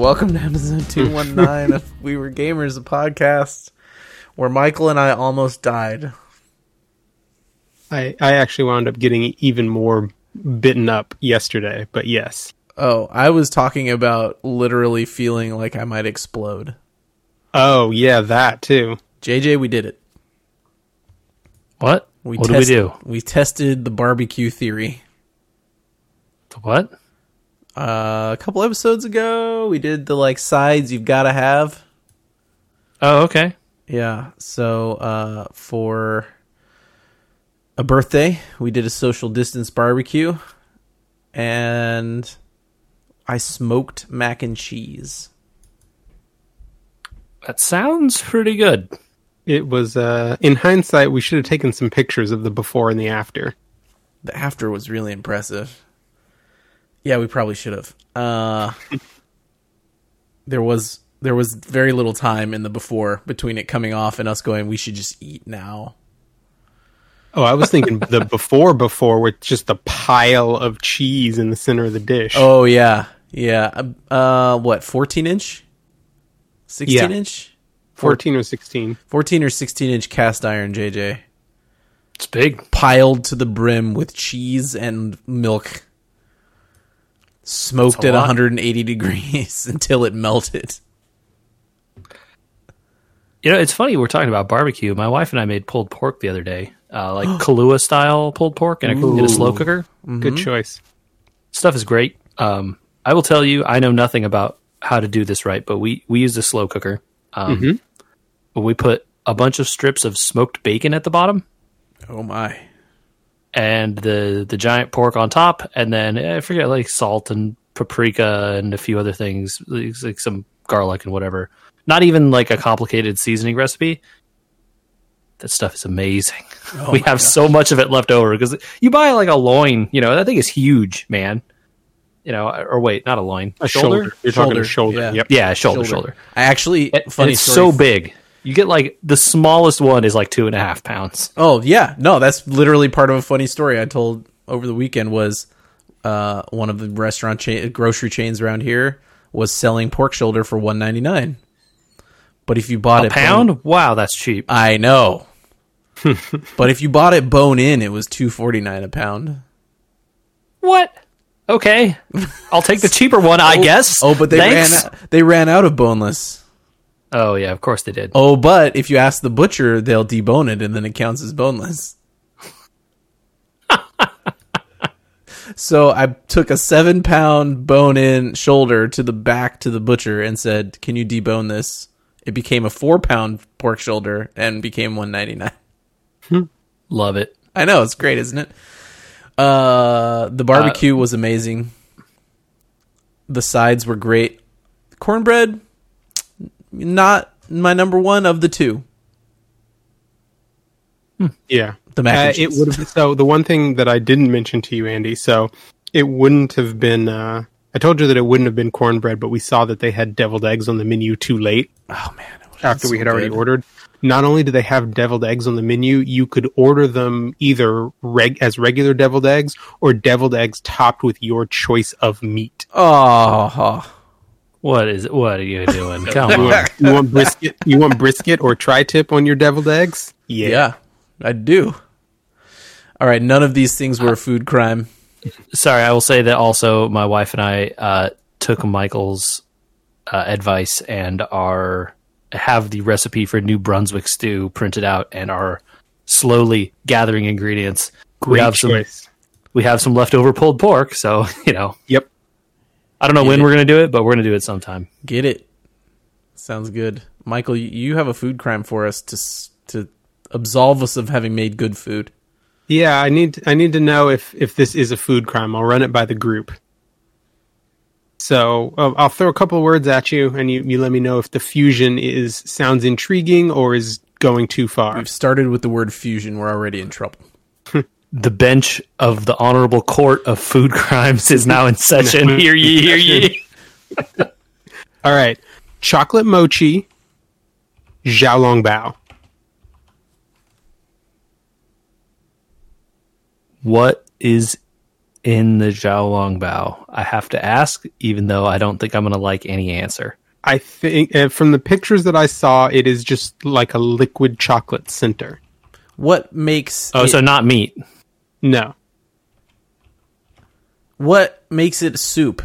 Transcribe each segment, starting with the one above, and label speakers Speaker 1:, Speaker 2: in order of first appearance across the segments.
Speaker 1: Hello, welcome to episode 219 of We Were Gamers, a podcast where Michael and I almost died.
Speaker 2: I, I actually wound up getting even more bitten up yesterday, but yes.
Speaker 1: Oh, I was talking about literally feeling like I might explode.
Speaker 2: Oh, yeah, that too.
Speaker 1: JJ, we did it.
Speaker 3: What?
Speaker 1: We
Speaker 3: what
Speaker 1: test-
Speaker 3: do we do?
Speaker 1: We tested the barbecue theory.
Speaker 3: The what?
Speaker 1: Uh, a couple episodes ago, we did the like sides you've got to have.
Speaker 3: Oh, okay.
Speaker 1: Yeah. So, uh, for a birthday, we did a social distance barbecue and I smoked mac and cheese.
Speaker 3: That sounds pretty good.
Speaker 2: It was, uh, in hindsight, we should have taken some pictures of the before and the after.
Speaker 1: The after was really impressive. Yeah, we probably should have. Uh, there was there was very little time in the before between it coming off and us going. We should just eat now.
Speaker 2: Oh, I was thinking the before before with just the pile of cheese in the center of the dish.
Speaker 1: Oh yeah, yeah. Uh, what? Fourteen inch, sixteen
Speaker 2: Yeah.
Speaker 1: inch,
Speaker 2: 14 or 16.
Speaker 1: fourteen or sixteen inch cast iron. JJ
Speaker 3: It's big.
Speaker 1: piled to the brim with cheese and milk, smoked
Speaker 3: That's
Speaker 1: at
Speaker 3: lot.
Speaker 1: 180 degrees until it melted.
Speaker 3: You know, it's funny we're talking about barbecue. My wife and I made pulled pork the other day, uh, like Kalua style pulled pork, and I in a slow cooker.
Speaker 2: Good choice.
Speaker 3: Stuff is great. Um, I will tell you, I know nothing about how to do this right, but we we used a slow cooker. Um, We put a bunch of strips of smoked bacon at the bottom,
Speaker 1: Oh my!
Speaker 3: And the the giant pork on top, and then eh, I forget like salt and paprika and a few other things, like like some garlic and whatever. Not even like a complicated seasoning recipe. That stuff is amazing.
Speaker 1: Oh
Speaker 3: we have so much of it left over because you buy like a loin, you know, that thing is huge, man. You know, or wait, not a loin,
Speaker 2: A shoulder. You're talking a shoulder.
Speaker 1: yeah.
Speaker 2: Yep.
Speaker 3: Yeah, shoulder, shoulder.
Speaker 1: I actually
Speaker 3: It-
Speaker 1: funny
Speaker 3: it's
Speaker 1: story.
Speaker 3: so big. You get like the smallest one is like two and a half pounds.
Speaker 1: Oh yeah, no, that's literally part of a funny story I told over the weekend. Was uh, one of the restaurant grocery chains around here was selling pork shoulder for one ninety nine. But if you bought
Speaker 3: A
Speaker 1: it
Speaker 3: pound? Wow, that's cheap.
Speaker 1: I know. but if you bought it bone in, it was two forty nine a pound.
Speaker 3: What? Okay, I'll take the cheaper one, I guess.
Speaker 1: Oh, but they
Speaker 3: Thanks.
Speaker 1: ran out, they ran out of boneless.
Speaker 3: Oh yeah, of course they did.
Speaker 1: Oh, but if you ask the butcher, they'll debone it, and then it counts as boneless. so I took a seven pound bone in shoulder to the back to the butcher and said, "Can you debone this?" It became a four pound pork shoulder and became one ninety nine.
Speaker 3: Love it.
Speaker 1: I know it's great, isn't it? Uh, the barbecue was amazing. The sides were great. Cornbread, not my number one of the two.
Speaker 2: Yeah.
Speaker 1: The mac
Speaker 2: Uh, it would have so the one thing that I didn't mention to you, Andy, so it wouldn't have been uh I told you that it wouldn't have been cornbread, but we saw that they had deviled eggs on the menu too late
Speaker 1: Oh man!
Speaker 2: after we had already ordered. Not only do they have deviled eggs on the menu, you could order them either reg- as regular deviled eggs or deviled eggs topped with your choice of meat.
Speaker 1: Oh,
Speaker 3: What is? it? What are you doing? Come
Speaker 2: You
Speaker 3: on.
Speaker 2: want, you want brisket? You want brisket or tri-tip on your deviled eggs?
Speaker 1: yeah. I do. All right, none of these things were a food crime.
Speaker 3: Sorry, I will say that also my wife and I uh, took Michael's uh, advice and are have the recipe for New Brunswick stew printed out and are slowly gathering ingredients. we
Speaker 2: Great
Speaker 3: have some we have some leftover pulled pork, so you know
Speaker 2: Yep.
Speaker 3: I don't know when
Speaker 1: it.
Speaker 3: we're gonna do it, but we're gonna do it sometime.
Speaker 1: Get it? Sounds good, Michael. You, you have a food crime for us to to absolve us of having made good food.
Speaker 2: Yeah, I need I need to know if if this is a food crime. I'll run it by the group. So uh, I'll throw a couple of words at you, and you, you let me know if the fusion is sounds intriguing or is going too far.
Speaker 1: We've started with the word fusion. We're already in trouble.
Speaker 3: The bench of the honorable court of food crimes is now in session. hear ye, hear ye.
Speaker 2: All right, chocolate mochi, xiaolongbao.
Speaker 3: What is in the Xiaolong Bao? I have to ask, even though I don't think I'm going to like any answer.
Speaker 2: I think uh, from the pictures that I saw, it is just like a liquid chocolate center.
Speaker 1: What makes
Speaker 3: Oh,
Speaker 1: it,
Speaker 3: so not meat.
Speaker 2: No,
Speaker 1: what makes it soup?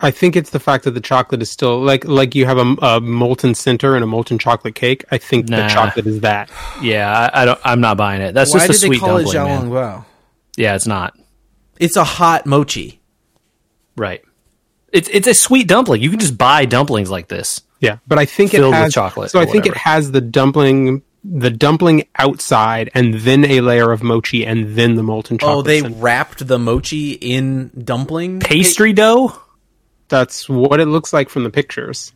Speaker 2: I think it's the fact that the chocolate is still like like you have a, a molten center and a molten chocolate cake. I think
Speaker 3: Nah.
Speaker 2: the chocolate is that.
Speaker 3: Yeah, I, I don't. I'm not buying it. That's
Speaker 1: Why
Speaker 3: just a
Speaker 1: did they
Speaker 3: sweet
Speaker 1: call it
Speaker 3: dumpling, man.
Speaker 1: Xiaolongbao?
Speaker 3: Yeah, it's not
Speaker 1: It's a hot mochi.
Speaker 3: right. It's it's a sweet dumpling. You can just buy dumplings like this.
Speaker 2: Yeah, but I think
Speaker 3: Filled
Speaker 2: it
Speaker 3: with
Speaker 2: has
Speaker 3: chocolate
Speaker 2: So
Speaker 3: or
Speaker 2: I think it has the dumpling, the dumpling outside, and then a layer of mochi, and then the molten oh, chocolate.
Speaker 1: Oh, they
Speaker 2: center.
Speaker 1: wrapped the mochi in dumpling
Speaker 3: Pastry dough.
Speaker 2: That's what it looks like from the pictures.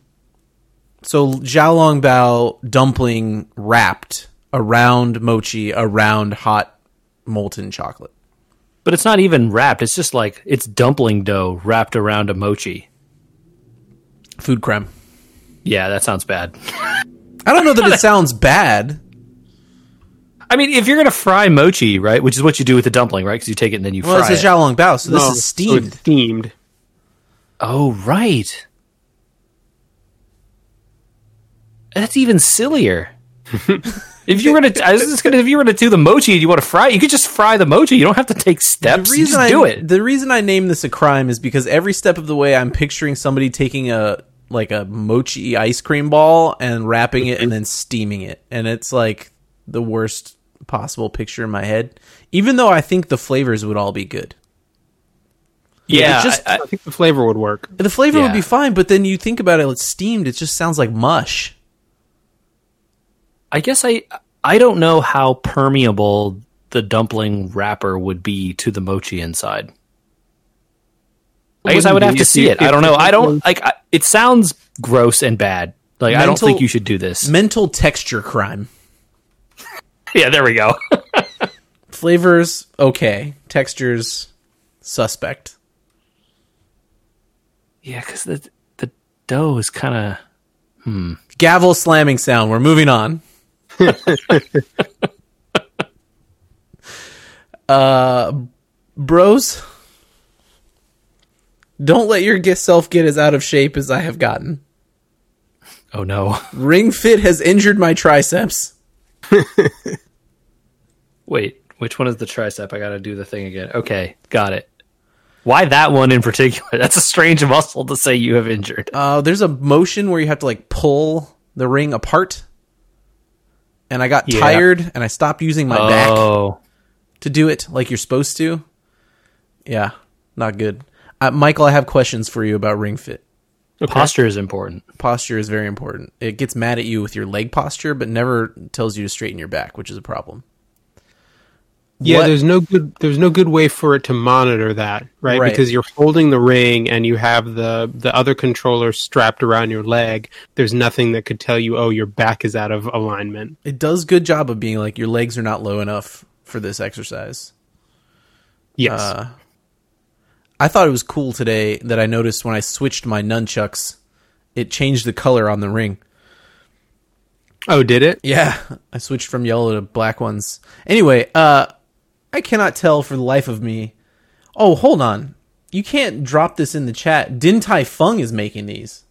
Speaker 1: So Xiaolongbao dumpling wrapped around mochi around hot molten chocolate.
Speaker 3: But it's not even wrapped. It's just like it's dumpling dough wrapped around a mochi.
Speaker 1: Food crime.
Speaker 3: Yeah, that sounds bad.
Speaker 1: I don't know that it sounds bad.
Speaker 3: I mean, if you're gonna fry mochi, right, which is what you do with the dumpling, right? Because you take it and then you
Speaker 1: Well,
Speaker 3: fry
Speaker 1: it's a
Speaker 3: it.
Speaker 1: Xiaolongbao, so this
Speaker 2: No,
Speaker 1: is steamed.
Speaker 2: it's steamed.
Speaker 3: oh, right. That's even sillier. if you were to, I was just gonna, if you were to do the mochi and you want to fry it, you could just fry the mochi. You don't have to take steps. You just
Speaker 1: I
Speaker 3: do it.
Speaker 1: The reason I name this a crime is because every step of the way I'm picturing somebody taking a like a mochi ice cream ball and wrapping it and then steaming it, and it's like the worst possible picture in my head. Even though I think the flavors would all be good,
Speaker 3: Yeah,
Speaker 1: just-
Speaker 3: I-
Speaker 2: I think the flavor would work.
Speaker 1: the flavor would be fine. But then you think about it, it's steamed. It just sounds like mush.
Speaker 3: I guess I I don't know how permeable the dumpling wrapper would be to the mochi inside. I guess I would have to see
Speaker 2: you-
Speaker 3: it. I don't know. I don't like. I, it sounds gross and bad. Like I don't think you should do this.
Speaker 1: Mental texture crime.
Speaker 3: yeah, there we go.
Speaker 1: Flavors okay, textures suspect.
Speaker 3: yeah, because the the dough is kind of
Speaker 1: Gavel slamming sound. We're moving on. uh, bros, don't let your self get as out of shape as I have gotten.
Speaker 3: oh no.
Speaker 1: Ring Fit has injured my triceps.
Speaker 3: Wait, which one is the tricep? I got to do the thing again. Okay, got it. Why that one in particular? That's a strange muscle to say you have injured.
Speaker 1: Uh, there's a motion where you have to like pull the ring apart. And I got
Speaker 2: Yeah.
Speaker 1: tired and I stopped using my back.
Speaker 3: Oh,
Speaker 1: to do it like you're supposed to. Yeah, not good. Uh, Michael, I have questions for you about Ring Fit.
Speaker 3: posture is important.
Speaker 1: Posture is very important. It gets mad at you with your leg posture, but never tells you to straighten your back, which is a problem.
Speaker 2: Yeah,
Speaker 1: What-
Speaker 2: there's no good there's no good way for it to monitor that, right?
Speaker 1: Right.
Speaker 2: Because you're holding the ring and you have the the other controller strapped around your leg. There's nothing that could tell you, oh, your back is out of alignment.
Speaker 1: It does good job of being like your legs are not low enough for this exercise.
Speaker 2: Yes.
Speaker 1: Uh, I thought it was cool today that I noticed when I switched my nunchucks, it changed the color on the ring.
Speaker 2: oh, did it?
Speaker 1: Yeah, I switched from yellow to black ones. Anyway, uh I cannot tell for the life of me. Oh, hold on. You can't drop this in the chat. Din Tai Fung is making these.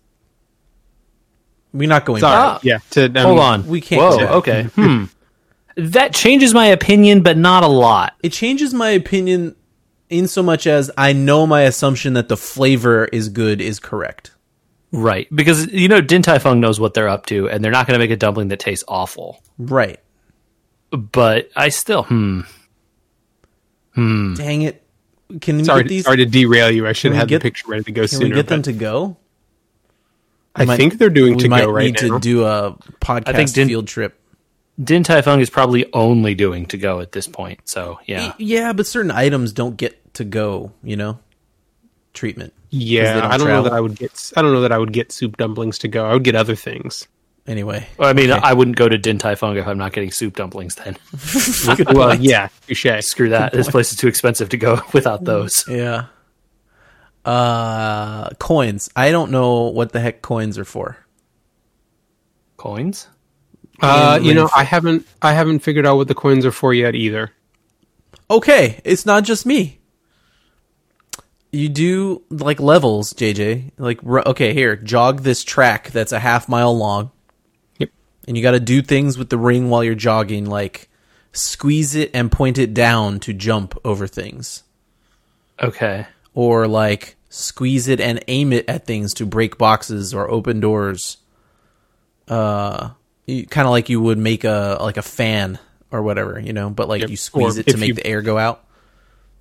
Speaker 1: We're not going
Speaker 2: Sorry.
Speaker 1: back.
Speaker 2: Yeah. To, um,
Speaker 3: Hold on.
Speaker 1: we can't
Speaker 3: Whoa.
Speaker 1: check.
Speaker 3: Okay. Hmm. That changes my opinion, but not a lot.
Speaker 1: It changes my opinion in so much as I know my assumption that the flavor is good is correct.
Speaker 3: Right. Because, you know, Din Tai Fung knows what they're up to, and they're not going to make a dumpling that tastes awful.
Speaker 1: Right.
Speaker 3: But I still, hmm.
Speaker 1: Dang it. Can we
Speaker 2: Sorry,
Speaker 1: get these
Speaker 2: sorry to derail you. I should have
Speaker 1: get-
Speaker 2: the picture ready to go
Speaker 1: can
Speaker 2: sooner.
Speaker 1: we get them to go?
Speaker 2: I
Speaker 1: might-
Speaker 2: think they're doing to go right
Speaker 1: need
Speaker 2: now.
Speaker 1: to do a podcast
Speaker 3: I think Din-
Speaker 1: field trip.
Speaker 3: Din Tai Fung is probably only doing to go at this point. So, yeah.
Speaker 1: Yeah, but certain items don't get to go, you know? treatment.
Speaker 2: yeah,
Speaker 1: don't
Speaker 2: I don't know that I would get. I don't know that I would get soup dumplings to go. I would get other things.
Speaker 1: Anyway.
Speaker 3: Well, I mean,
Speaker 1: Okay.
Speaker 3: I wouldn't go to Din Tai Fung if I'm not getting soup dumplings then.
Speaker 2: Well,
Speaker 1: point.
Speaker 2: yeah, touche.
Speaker 3: Screw that. This place is too expensive to go without those.
Speaker 1: Yeah. Uh coins. I don't know what the heck coins are for.
Speaker 3: Coins?
Speaker 2: Uh, you know, I haven't. I haven't figured out what the coins are for yet either.
Speaker 1: Okay, it's not just me. You do like levels, JJ. Like okay, here, jog this track that's a half mile long.
Speaker 2: Yep.
Speaker 1: And you got to do things with the ring while you're jogging, like squeeze it and point it down to jump over things,
Speaker 3: Okay.
Speaker 1: or like squeeze it and aim it at things to break boxes or open doors. Uh, kind of like you would make a like a fan or whatever, you know, but like
Speaker 2: Yep.
Speaker 1: you squeeze
Speaker 2: Or
Speaker 1: it to make
Speaker 2: you-
Speaker 1: the air go out.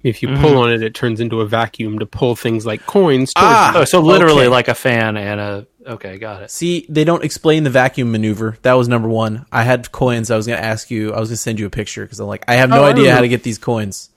Speaker 2: If you
Speaker 1: Mm-hmm.
Speaker 2: pull on it, it turns into a vacuum to pull things like coins towards
Speaker 1: Ah!
Speaker 2: you.
Speaker 3: Oh, so literally
Speaker 1: Okay.
Speaker 3: like a fan and a. Okay, got it.
Speaker 1: See, they don't explain the vacuum maneuver. That was number one. I had coins. I was going to ask you. I was going to send you a picture because I'm like, I have no
Speaker 2: Oh,
Speaker 1: idea how to get these coins.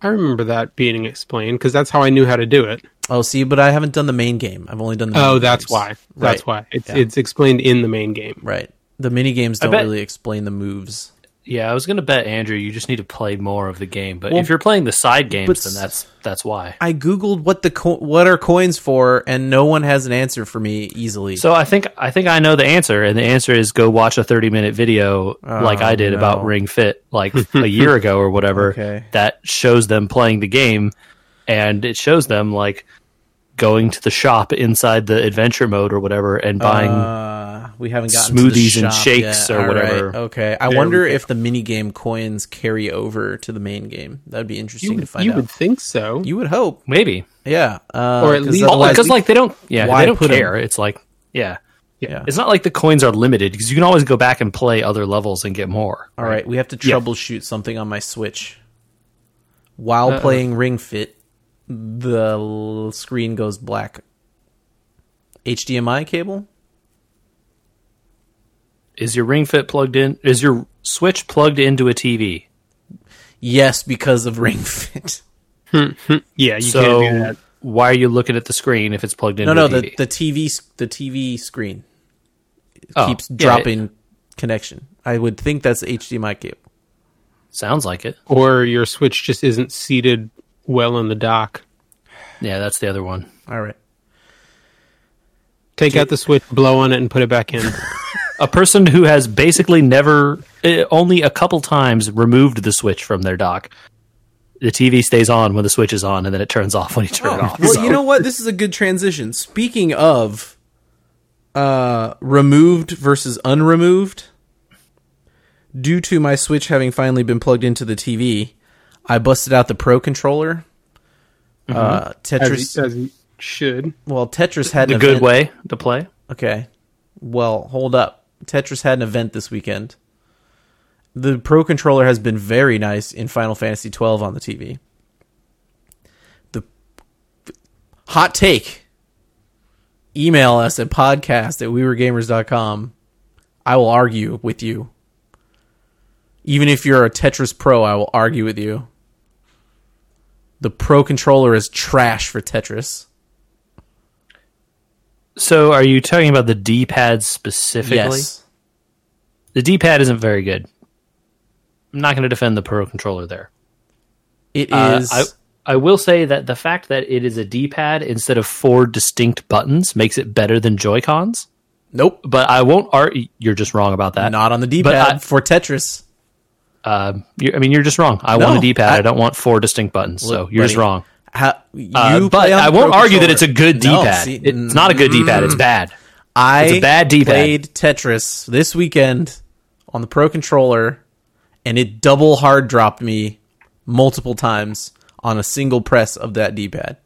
Speaker 2: I remember that being explained because that's how I knew how to do it.
Speaker 1: Oh, see, but I haven't done the main game. I've only done the.
Speaker 2: Oh, that's
Speaker 1: games.
Speaker 2: why. That's
Speaker 1: Right.
Speaker 2: why. It's
Speaker 1: Yeah.
Speaker 2: it's explained in the main game.
Speaker 1: Right. The mini games don't
Speaker 3: bet-
Speaker 1: really explain the moves.
Speaker 3: Yeah, I was gonna bet Andrew. You just need to play more of the game. But
Speaker 1: Well,
Speaker 3: if you're playing the side games, then that's that's why.
Speaker 1: I googled what the co- what are coins for, and no one has an answer for me easily.
Speaker 3: So I think I think I know the answer, and the answer is go watch a 30 minute video oh, like I did
Speaker 1: no.
Speaker 3: about Ring Fit like a year ago or whatever.
Speaker 1: Okay.
Speaker 3: That shows them playing the game, and it shows them like going to the shop inside the adventure mode or whatever and buying.
Speaker 1: uh, we haven't gotten
Speaker 3: smoothies and shakes
Speaker 1: yet.
Speaker 3: or
Speaker 1: All right,
Speaker 3: whatever.
Speaker 1: Okay, I
Speaker 2: There
Speaker 1: wonder if the mini game coins carry over to the main game. That'd be interesting
Speaker 2: You,
Speaker 1: to find
Speaker 2: you
Speaker 1: out.
Speaker 2: would think so.
Speaker 1: you would hope,
Speaker 3: Maybe,
Speaker 1: yeah, uh,
Speaker 2: Or at least-
Speaker 3: because like they don't, yeah,
Speaker 1: why
Speaker 3: they don't
Speaker 1: put 'em-
Speaker 3: care. It's like, yeah,
Speaker 1: yeah.
Speaker 3: it's not like the coins are limited because you can always go back and play other levels and get more.
Speaker 1: All right, we have to
Speaker 2: Yeah.
Speaker 1: troubleshoot something on my Switch. While
Speaker 3: Uh-oh.
Speaker 1: playing Ring Fit, the screen goes black. HDMI cable?
Speaker 3: Is your Ring Fit plugged in? Is your Switch plugged into a TV?
Speaker 1: Yes, because of Ring Fit.
Speaker 2: Yeah, you
Speaker 3: so
Speaker 2: can't do that.
Speaker 3: why are you looking at the screen if it's plugged into
Speaker 1: No, no,
Speaker 3: a
Speaker 1: the
Speaker 3: TV?
Speaker 1: the TV the TV screen
Speaker 3: Oh,
Speaker 1: keeps
Speaker 3: yeah,
Speaker 1: dropping connection. I would think that's the HDMI cable.
Speaker 3: sounds like it.
Speaker 2: Or your Switch just isn't seated well in the dock.
Speaker 3: Yeah, that's the other one.
Speaker 1: All right.
Speaker 2: Take out the Switch, blow on it, and put it back in.
Speaker 3: A person who has basically never, eh, only a couple times removed the switch from their dock. The TV stays on when the switch is on, and then it turns off when you turn it off.
Speaker 1: Oh, Well,
Speaker 3: So-
Speaker 1: you know what? This is a good transition. Speaking of uh, removed versus unremoved, due to my Switch having finally been plugged into the TV, I busted out the Pro controller. Uh,
Speaker 2: as,
Speaker 1: Tetris.
Speaker 2: as you should.
Speaker 1: well, Tetris had
Speaker 3: the
Speaker 1: an
Speaker 3: good
Speaker 1: event-
Speaker 3: way to play.
Speaker 1: Okay. Well, hold up. Tetris had an event this weekend. The Pro controller has been very nice in Final Fantasy 12 on the TV. The hot take. Email us at podcast at wewergamers.com. I will argue with you. Even if you're a Tetris Pro, I will argue with you. The Pro controller is trash for Tetris.
Speaker 3: So, are you talking about the D pad specifically?
Speaker 1: Yes.
Speaker 3: The D pad isn't very good. I'm not going to defend the Pro controller there.
Speaker 1: It is. Uh.
Speaker 3: I, I will say that the fact that it is a D pad instead of four distinct buttons makes it better than Joy Cons.
Speaker 1: nope.
Speaker 3: But I won't argue. You're just wrong about that.
Speaker 1: Not on the D pad for Tetris.
Speaker 3: Um, you I mean, you're just wrong. I
Speaker 1: No,
Speaker 3: want a D pad. I,
Speaker 1: I-
Speaker 3: don't want four distinct buttons. so you're just wrong.
Speaker 1: How, you
Speaker 3: Uh, but I won't argue that it's a good D
Speaker 1: No, see,
Speaker 3: it's not a good D pad. It's bad.
Speaker 1: I
Speaker 3: it's a bad D-pad.
Speaker 1: played Tetris this weekend on the Pro controller, and it double hard dropped me multiple times on a single press of that D pad.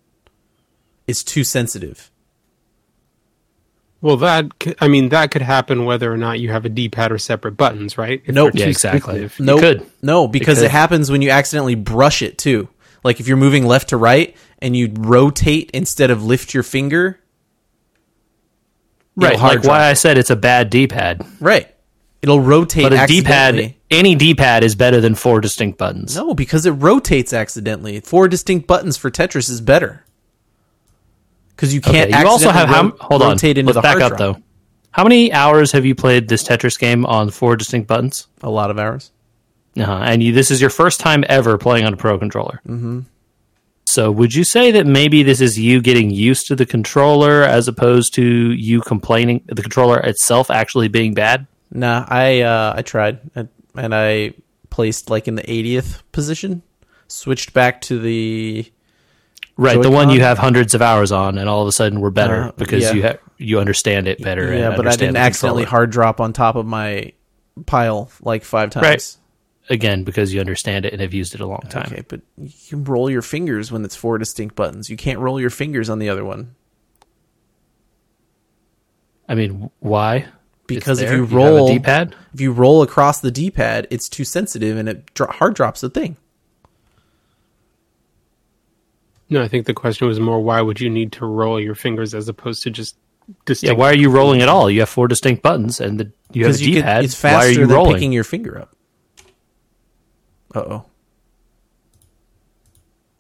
Speaker 1: It's too sensitive.
Speaker 2: Well, that c- I mean that could happen whether or not you have a D-pad or separate buttons, right? If
Speaker 1: Nope.
Speaker 3: Yeah, exactly.
Speaker 2: sensitive.
Speaker 3: You
Speaker 1: No,
Speaker 3: could.
Speaker 1: no, because
Speaker 3: could.
Speaker 1: it happens when you accidentally brush it too. Like if you're moving left to right and you rotate instead of lift your finger.
Speaker 3: Right.
Speaker 1: hard
Speaker 3: Like
Speaker 1: drop.
Speaker 3: why I said it's a bad D pad.
Speaker 1: Right. It'll rotate
Speaker 3: But a D-pad, any D pad is better than four distinct buttons.
Speaker 1: No, because it rotates accidentally. Four distinct buttons for Tetris is better. Because you can't.
Speaker 3: Okay, you also have how? Hold on. Let's back up
Speaker 1: drive.
Speaker 3: though. How many hours have you played this Tetris game on four distinct buttons?
Speaker 1: A lot of hours.
Speaker 3: Uh-huh. And you, this is your first time ever playing on a pro controller. Mm-hmm. So, would you say that maybe this is you getting used to the controller as opposed to you complaining the controller itself actually being bad?
Speaker 1: Nah, I uh, I tried and, and I placed like in the 80th position. Switched back to the
Speaker 3: Right, the one you have hundreds of hours on, and all of a sudden we're better
Speaker 1: Uh,
Speaker 3: because
Speaker 1: yeah.
Speaker 3: you ha- you understand it better. and
Speaker 1: Yeah, but I didn't accidentally hard drop on top of my pile like five times.
Speaker 3: Right. again because you understand it and have used it a long time.
Speaker 1: Okay, but you can roll your fingers when it's four distinct buttons. You can't roll your fingers on the other one
Speaker 3: I mean, why?
Speaker 1: because if you roll
Speaker 3: a D-pad,
Speaker 1: if you roll across the D-pad, it's too sensitive and it dro- hard drops the thing.
Speaker 2: No, I think the question was more why would you need to roll your fingers as opposed to just distinct. yeah.
Speaker 3: Why are you rolling at all? You have four distinct buttons, and the you have a
Speaker 1: you
Speaker 3: D-pad.
Speaker 1: can, it's
Speaker 3: why are
Speaker 1: faster
Speaker 3: you
Speaker 1: than
Speaker 3: rolling?
Speaker 1: picking your finger up. Uh oh.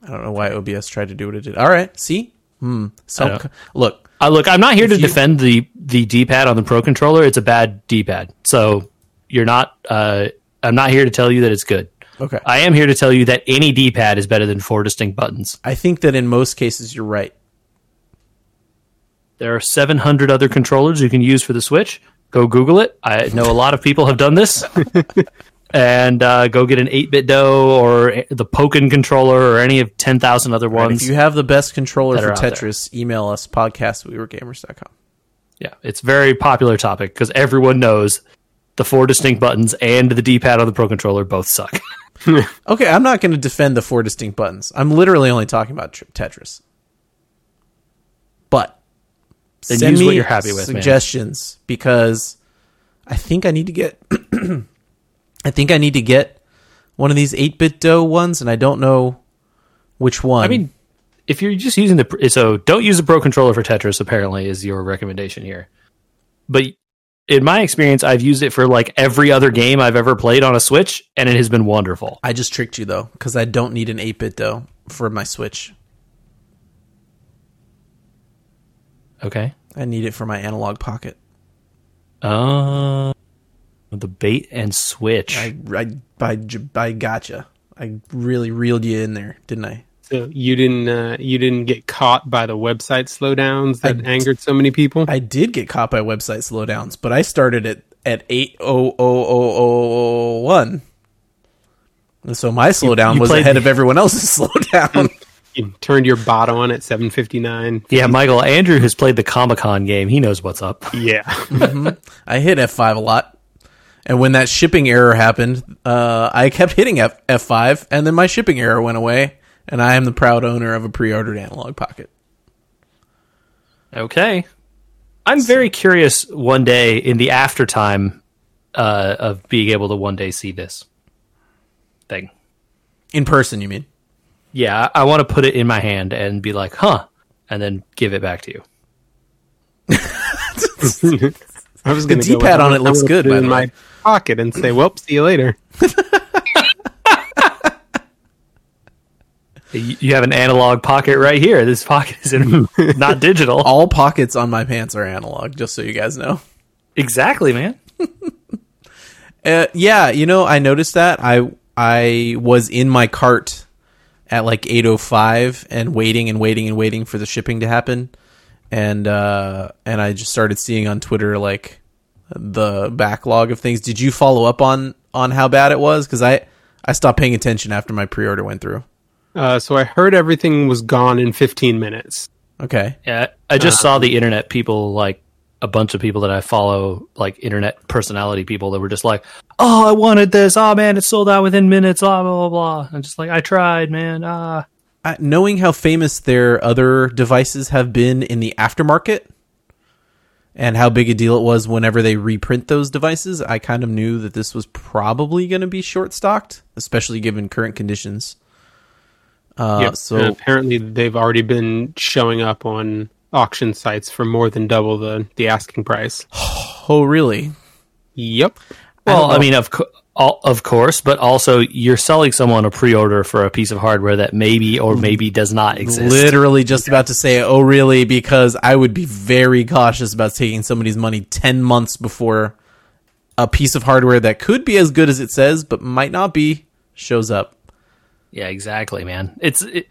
Speaker 1: I don't know why OBS tried to do what it did. All right, see, hmm. So
Speaker 3: don't-
Speaker 1: look,
Speaker 3: Uh, look, I'm not here to
Speaker 1: you-
Speaker 3: defend the the D-pad on the Pro controller. It's a bad D-pad, so you're not. Uh, I'm not here to tell you that it's good.
Speaker 1: Okay.
Speaker 3: I am here to tell you that any D-pad is better than four distinct buttons.
Speaker 1: I think that in most cases you're right.
Speaker 3: There are 700 other controllers you can use for the Switch. Go Google it. I know a lot of people have done this. and uh, go get an 8BitDo or the Pokken controller or any of 10,000 other ones.
Speaker 1: if you have the best controller for
Speaker 3: out there.
Speaker 1: Tetris, email us podcast at wewergamers.com.
Speaker 3: yeah, it's a very popular topic because everyone knows the four distinct buttons and the D-pad on the Pro controller both suck.
Speaker 1: Okay, I'm not going to defend the four distinct buttons. I'm literally only talking about tr- Tetris. But
Speaker 3: Then
Speaker 1: send
Speaker 3: use
Speaker 1: me
Speaker 3: what you're happy with, man.
Speaker 1: suggestions because I think I need to get. I think I need to get one of these 8BitDo ones, and I don't know which one.
Speaker 3: I mean, if you're just using the so don't use a Pro controller for Tetris. Apparently, is your recommendation here. But in my experience, I've used it for like every other game I've ever played on a Switch, and it has been wonderful.
Speaker 1: I just tricked you though because I don't need an 8BitDo for my Switch.
Speaker 3: Okay.
Speaker 1: I need it for my Analogue Pocket.
Speaker 3: Uh, the bait and switch.
Speaker 1: I I I, I gotcha. I really reeled you in there, didn't I?
Speaker 2: So you didn't uh, you didn't get caught by the website slowdowns that angered so many people.
Speaker 1: I did get caught by website slowdowns, but I started at at eight oh oh oh oh one, and so my slowdown
Speaker 3: you
Speaker 1: was ahead
Speaker 3: the-
Speaker 1: of everyone else's slowdown.
Speaker 2: you turned your bot on at 7:59.
Speaker 3: yeah, Michael Andrew has played the Comic Con game. He knows what's up.
Speaker 2: Yeah.
Speaker 1: I hit F five a lot, and when that shipping error happened, uh, I kept hitting F F five, and then my shipping error went away, and I am the proud owner of a pre-ordered Analogue Pocket.
Speaker 3: Okay. I'm very curious one day in the aftertime uh, of being able to one day see this thing.
Speaker 1: In person, you mean?
Speaker 3: Yeah, I, I want to put it in my hand and be like, huh, and then give it back to you.
Speaker 2: I was
Speaker 1: The
Speaker 2: going to
Speaker 1: D-pad on it looks good, by
Speaker 2: in
Speaker 1: the
Speaker 2: my pocket and say, "Well, see you later."
Speaker 3: You have an analog pocket right here. This pocket is in, not digital.
Speaker 1: All pockets on my pants are analog, just so you guys know.
Speaker 3: Exactly, man.
Speaker 1: Uh, yeah, you know, I noticed that. I I was in my cart at like 8:05 and waiting and waiting and waiting for the shipping to happen. And uh and I just started seeing on Twitter like the backlog of things. Did you follow up on on how bad it was cuz I I stopped paying attention after my pre-order went through.
Speaker 2: Uh, so I heard everything was gone in 15 minutes.
Speaker 1: Okay.
Speaker 3: Yeah, I just saw the internet people like a bunch of people that I follow, like internet personality people that were just like, "Oh, I wanted this. Oh man, it's sold out within minutes." Blah blah blah. blah. And just like, I tried, man. Ah,
Speaker 1: I, knowing how famous their other devices have been in the aftermarket and how big a deal it was whenever they reprint those devices, I kind of knew that this was probably going to be short stocked, especially given current conditions. Uh,
Speaker 2: Yep.
Speaker 1: So
Speaker 2: And apparently they've already been showing up on auction sites for more than double the the asking price.
Speaker 1: oh really?
Speaker 2: Yep.
Speaker 3: well,
Speaker 1: know.
Speaker 3: I, mean, of co- all, of course, but also you're selling someone a pre-order for a piece of hardware that maybe or maybe does not exist.
Speaker 1: Literally just about to say, oh really? Because I would be very cautious about taking somebody's money ten months before a piece of hardware that could be as good as it says, but might not be, shows up.
Speaker 3: Yeah, exactly, man. It's it,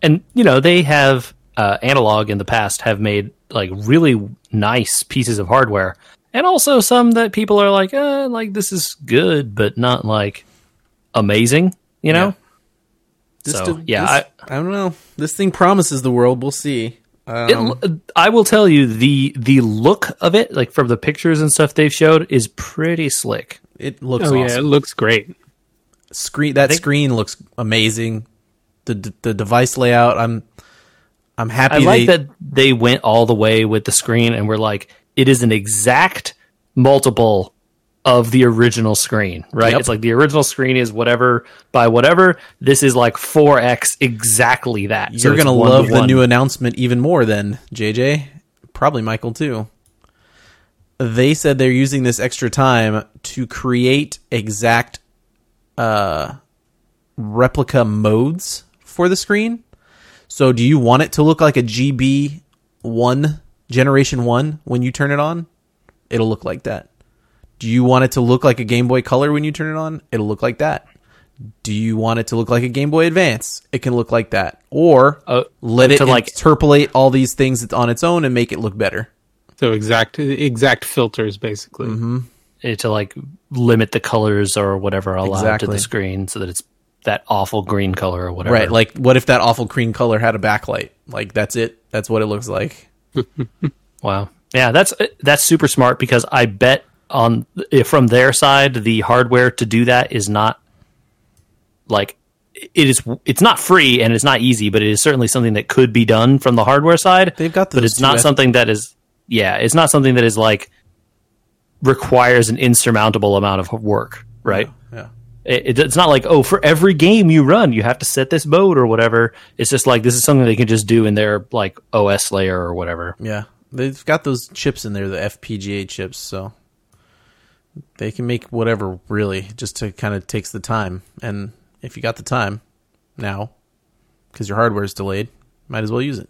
Speaker 3: and you know they have uh, Analogue in the past have made like really nice pieces of hardware, and also some that people are like, uh, like this is good, but not like amazing. You know,
Speaker 1: This
Speaker 3: so
Speaker 1: de-
Speaker 3: yeah,
Speaker 1: this- I, don't know. This thing promises the world. We'll see.
Speaker 3: I,
Speaker 1: Um,
Speaker 3: it, I will tell you the the look of it, like from the pictures and stuff they've showed, is pretty slick.
Speaker 1: it looks
Speaker 2: Oh yeah, it looks great.
Speaker 1: Screen that screen looks amazing. The the device layout. I'm I'm happy.
Speaker 3: I like
Speaker 1: they,
Speaker 3: that they went all the way with the screen and we're like, it is an exact multiple of the original screen, right?
Speaker 1: Yep.
Speaker 3: It's like the original screen is whatever by whatever. This is like 4x exactly that.
Speaker 1: You're gonna
Speaker 3: one to
Speaker 1: love the
Speaker 3: one.
Speaker 1: new announcement even more than JJ. Probably Michael too. They said they're using this extra time to create exact uh, replica modes for the screen. So, do you want it to look like a GB one generation one when you turn it on? It'll look like that. Do you want it to look like a Game Boy Color when you turn it on? It'll look like that. Do you want it to look like a Game Boy Advance? It can look like that. Or
Speaker 3: Uh,
Speaker 1: let it
Speaker 3: like-
Speaker 1: interpolate all these things on its own and make it look better.
Speaker 2: So exact exact filters basically.
Speaker 3: eh, Eh, to like limit the colors or whatever allowed to the screen so that it's that awful green color or whatever.
Speaker 1: Right. Like, what if that awful green color had a backlight? Like, that's it. That's what it looks like.
Speaker 3: Wow. Yeah, that's eh, that's super smart because I bet on eh, from their side the hardware to do that is not like it is it's not free and it's not easy, but it is certainly something that could be done from the hardware side.
Speaker 1: They've got
Speaker 3: but it's not something that is yeah, it's not something that is like requires an insurmountable amount of work, right?
Speaker 1: Yeah.
Speaker 3: It, it- it's not like oh for every game you run you have to set this mode or whatever. It's just like this is something they can just do in their like OS layer or whatever.
Speaker 1: Yeah. They've got those chips in there, the FPGA chips, so they can make whatever really just to kind of takes the time. And if you got the time now, because your hardware is delayed, might as well use it.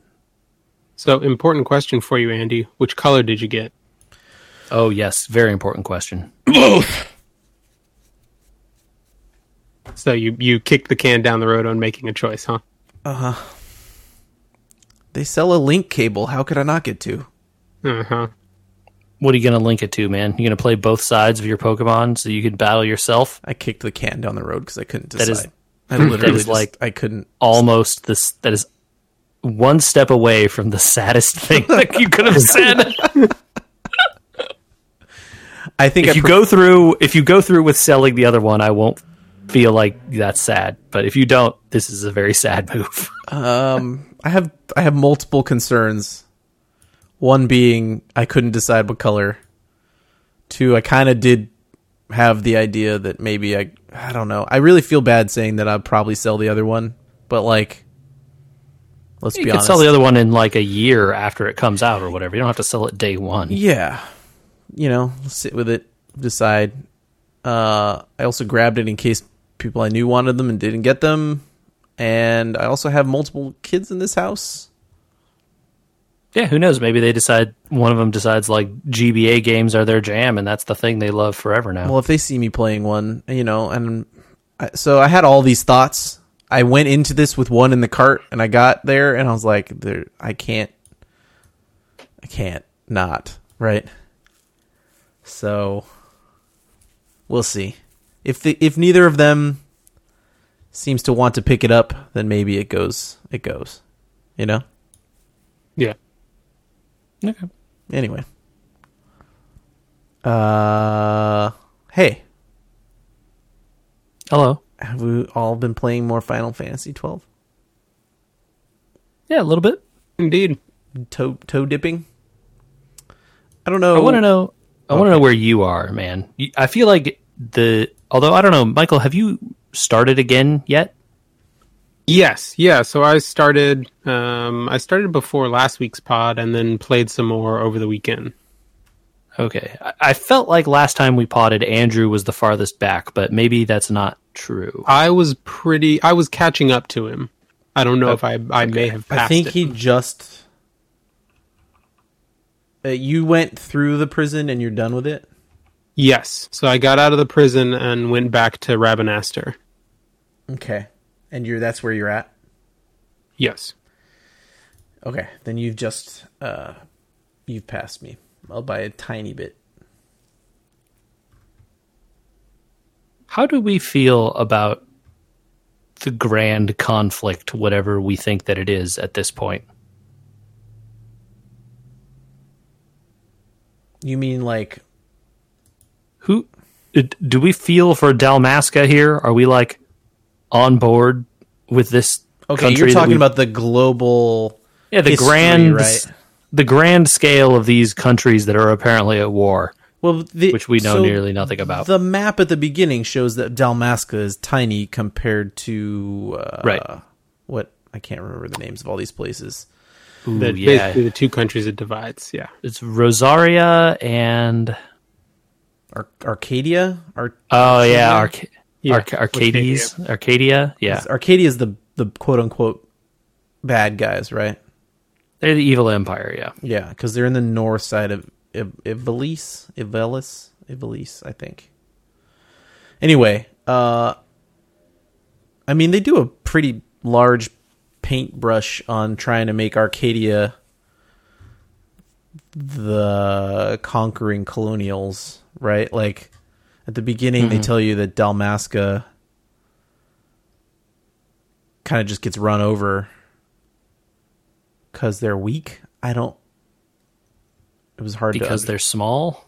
Speaker 2: So important question for you, Andy. Which color did you get?
Speaker 3: Oh yes, very important question.
Speaker 2: So you you kicked the can down the road on making a choice, huh? Uh huh.
Speaker 1: They sell a link cable. How could I not get to?
Speaker 2: Uh huh.
Speaker 3: What are you going to link it to, man? You going to play both sides of your Pokemon so you can battle yourself?
Speaker 1: I kicked the can down the road because I couldn't
Speaker 3: That
Speaker 1: decide.
Speaker 3: is-
Speaker 1: I literally
Speaker 3: is
Speaker 1: just,
Speaker 3: like-
Speaker 1: I couldn't.
Speaker 3: Almost this. That is one step away from the saddest thing that you could have said.
Speaker 1: I think
Speaker 3: if
Speaker 1: I
Speaker 3: you
Speaker 1: pre-
Speaker 3: go through, if you go through with selling the other one, I won't feel like that's sad. But if you don't, this is a very sad move.
Speaker 1: Um, I have I have multiple concerns. One being I couldn't decide what color. Two, I kind of did have the idea that maybe I I don't know. I really feel bad saying that I'd probably sell the other one, but like, let's
Speaker 3: You
Speaker 1: be
Speaker 3: could
Speaker 1: honest.
Speaker 3: sell the other one in like a year after it comes out or whatever. You don't have to sell it day one.
Speaker 1: yeah, you know, sit with it, decide. Uh, I also grabbed it in case people I knew wanted them and didn't get them, and I also have multiple kids in this house.
Speaker 3: Yeah, who knows? Maybe they decide one of them decides like GBA games are their jam, and that's the thing they love forever now.
Speaker 1: Well, if they see me playing one, you know, and I, so I had all these thoughts. I went into this with one in the cart, and I got there, and I was like, "There, I can't, I can't not right." So we'll see if the if neither of them seems to want to pick it up, then maybe it goes. It goes, you know.
Speaker 2: Yeah.
Speaker 3: okay.
Speaker 1: Anyway, uh, hey,
Speaker 3: Hello.
Speaker 1: have we all been playing more Final Fantasy twelve?
Speaker 3: Yeah, a little bit.
Speaker 2: Indeed.
Speaker 1: toe toe dipping. I don't know.
Speaker 3: I want to know. I want to know where you are, man. I feel like the. Although I don't know, Michael, have you started again yet?
Speaker 2: Yes, yeah. So I started. Um, I started before last week's pod, and then played some more over the weekend.
Speaker 3: Okay, I, I felt like last time we potted, Andrew was the farthest back, but maybe that's not true.
Speaker 2: I was pretty. I was catching up to him. I don't know if I. I may have passed.
Speaker 1: I think
Speaker 2: it.
Speaker 1: he just. Uh, you went through the prison and you're done with it.
Speaker 2: Yes. So I got out of the prison and went back to Rabanastre.
Speaker 1: Okay, and you're that's where you're at.
Speaker 2: Yes.
Speaker 1: Okay, then you've just uh, you've passed me well by a tiny bit.
Speaker 3: How do we feel about the grand conflict, whatever we think that it is at this point.
Speaker 1: You mean like
Speaker 3: Who do we feel for Dalmasca here? Are we like on board with this?
Speaker 1: okay? You're talking about the global.
Speaker 3: yeah the
Speaker 1: history,
Speaker 3: grand
Speaker 1: right?
Speaker 3: the grand scale of these countries that are apparently at war,
Speaker 1: Well, the,
Speaker 3: which we know
Speaker 1: so
Speaker 3: nearly nothing about.
Speaker 1: The map at the beginning shows that Dalmasca is tiny compared to uh,
Speaker 3: Right.
Speaker 1: What I can't remember the names of all these places.
Speaker 3: Ooh,
Speaker 2: That
Speaker 3: yeah,
Speaker 2: basically the two countries it divides. Yeah.
Speaker 3: it's Rozarria and
Speaker 1: Ar- Archadia, Ar-
Speaker 3: oh yeah, Arca-
Speaker 2: Yeah,
Speaker 3: Arca- Arcades, Archadia. Yeah,
Speaker 1: Archadia is the the quote unquote bad guys, right?
Speaker 3: they're the evil empire. Yeah,
Speaker 1: Yeah, because they're in the north side of Iv- Ivalice, Ivalice, Ivalice, I think. Anyway, uh, I mean, they do a pretty large paintbrush on trying to make Archadia the conquering colonials, right? Like at the beginning, they mm-hmm. tell you that Dalmasca kind of just gets run over because they're weak. I don't. It was hard
Speaker 3: because
Speaker 1: to
Speaker 3: they're small.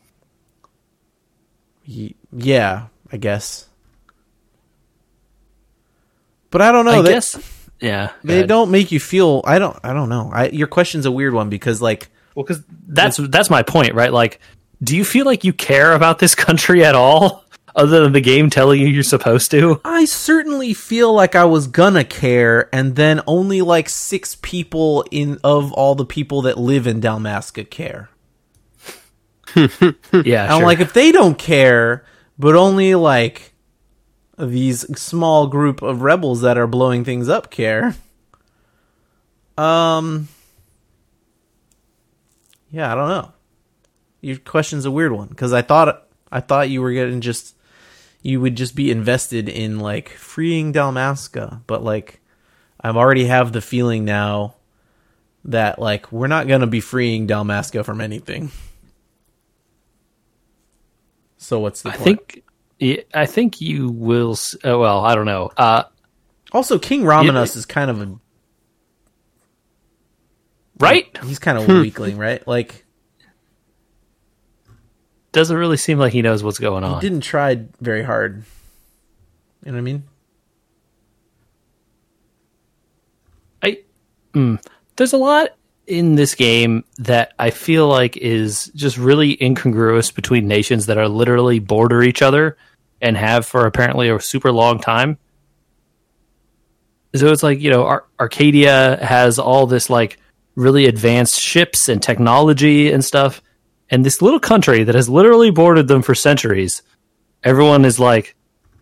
Speaker 1: Yeah, I guess. But I don't know.
Speaker 3: I
Speaker 1: they,
Speaker 3: guess. Yeah,
Speaker 1: they
Speaker 3: ahead.
Speaker 1: don't make you feel. I don't. I don't know. I, your question's a weird one because, like,
Speaker 3: Well, because that's that's my point, right? Like, do you feel like you care about this country at all, other than the game telling you you're supposed to?
Speaker 1: I certainly feel like I was gonna care, and then only like six people in of all the people that live in Dalmasca care.
Speaker 3: Yeah,
Speaker 1: I'm
Speaker 3: sure.
Speaker 1: like, if they don't care, but only like these small group of rebels that are blowing things up care. Um, yeah, I don't know. Your question's a weird one because I thought I thought you were getting just you would just be invested in like freeing Dalmasca, but like I've already have the feeling now that like we're not gonna be freeing Dalmasca from anything. So what's the
Speaker 3: I
Speaker 1: point?
Speaker 3: think, I think you will. Uh, well, I don't know. Uh,
Speaker 1: Also, King
Speaker 3: Raminas
Speaker 1: is kind of a
Speaker 3: right?
Speaker 1: he's kind of a weakling, right? Like
Speaker 3: Doesn't really seem like he knows what's going on.
Speaker 1: he didn't try very hard. You know what I mean?
Speaker 3: I, mm, there's a lot in this game that I feel like is just really incongruous between nations that are literally border each other and have for apparently a super long time. So it's like, you know, Ar- Archadia has all this like really advanced ships and technology and stuff. And this little country that has literally bordered them for centuries, everyone is like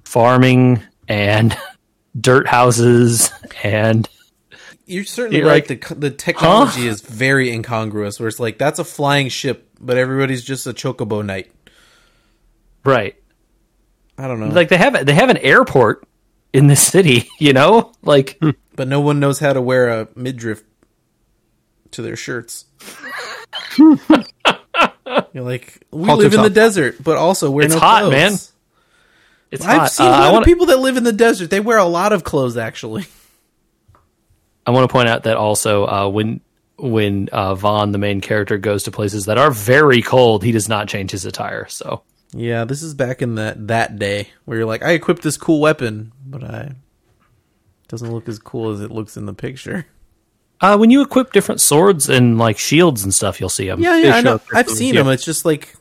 Speaker 3: farming and dirt houses and
Speaker 1: You're certainly
Speaker 3: You're
Speaker 1: right.
Speaker 3: like,
Speaker 1: the the technology is very incongruous. Where it's like that's a flying ship, but everybody's just a chocobo knight.
Speaker 3: right.
Speaker 1: I don't know.
Speaker 3: like they have they have an airport in the city you know like
Speaker 1: but no one knows how to wear a midriff to their shirts. You're like we
Speaker 2: Halter
Speaker 1: live in the desert, but also wear
Speaker 3: It's
Speaker 1: no
Speaker 3: hot,
Speaker 1: clothes.
Speaker 3: man. it's
Speaker 1: I've
Speaker 3: hot.
Speaker 1: seen
Speaker 3: Uh,
Speaker 1: a
Speaker 3: I
Speaker 1: lot
Speaker 3: want
Speaker 1: of people that live in the desert. They wear a lot of clothes, actually.
Speaker 3: I want to point out that also uh, when when uh, Vaan the main character goes to places that are very cold he does not change his attire so
Speaker 1: Yeah, this is back in that that day where you're like, I equipped this cool weapon, but I doesn't look as cool as it looks in the picture.
Speaker 3: uh, when you equip different swords and like shields and stuff you'll see them
Speaker 1: Yeah, yeah, I know. I've seen
Speaker 2: yeah.
Speaker 1: them. It's just like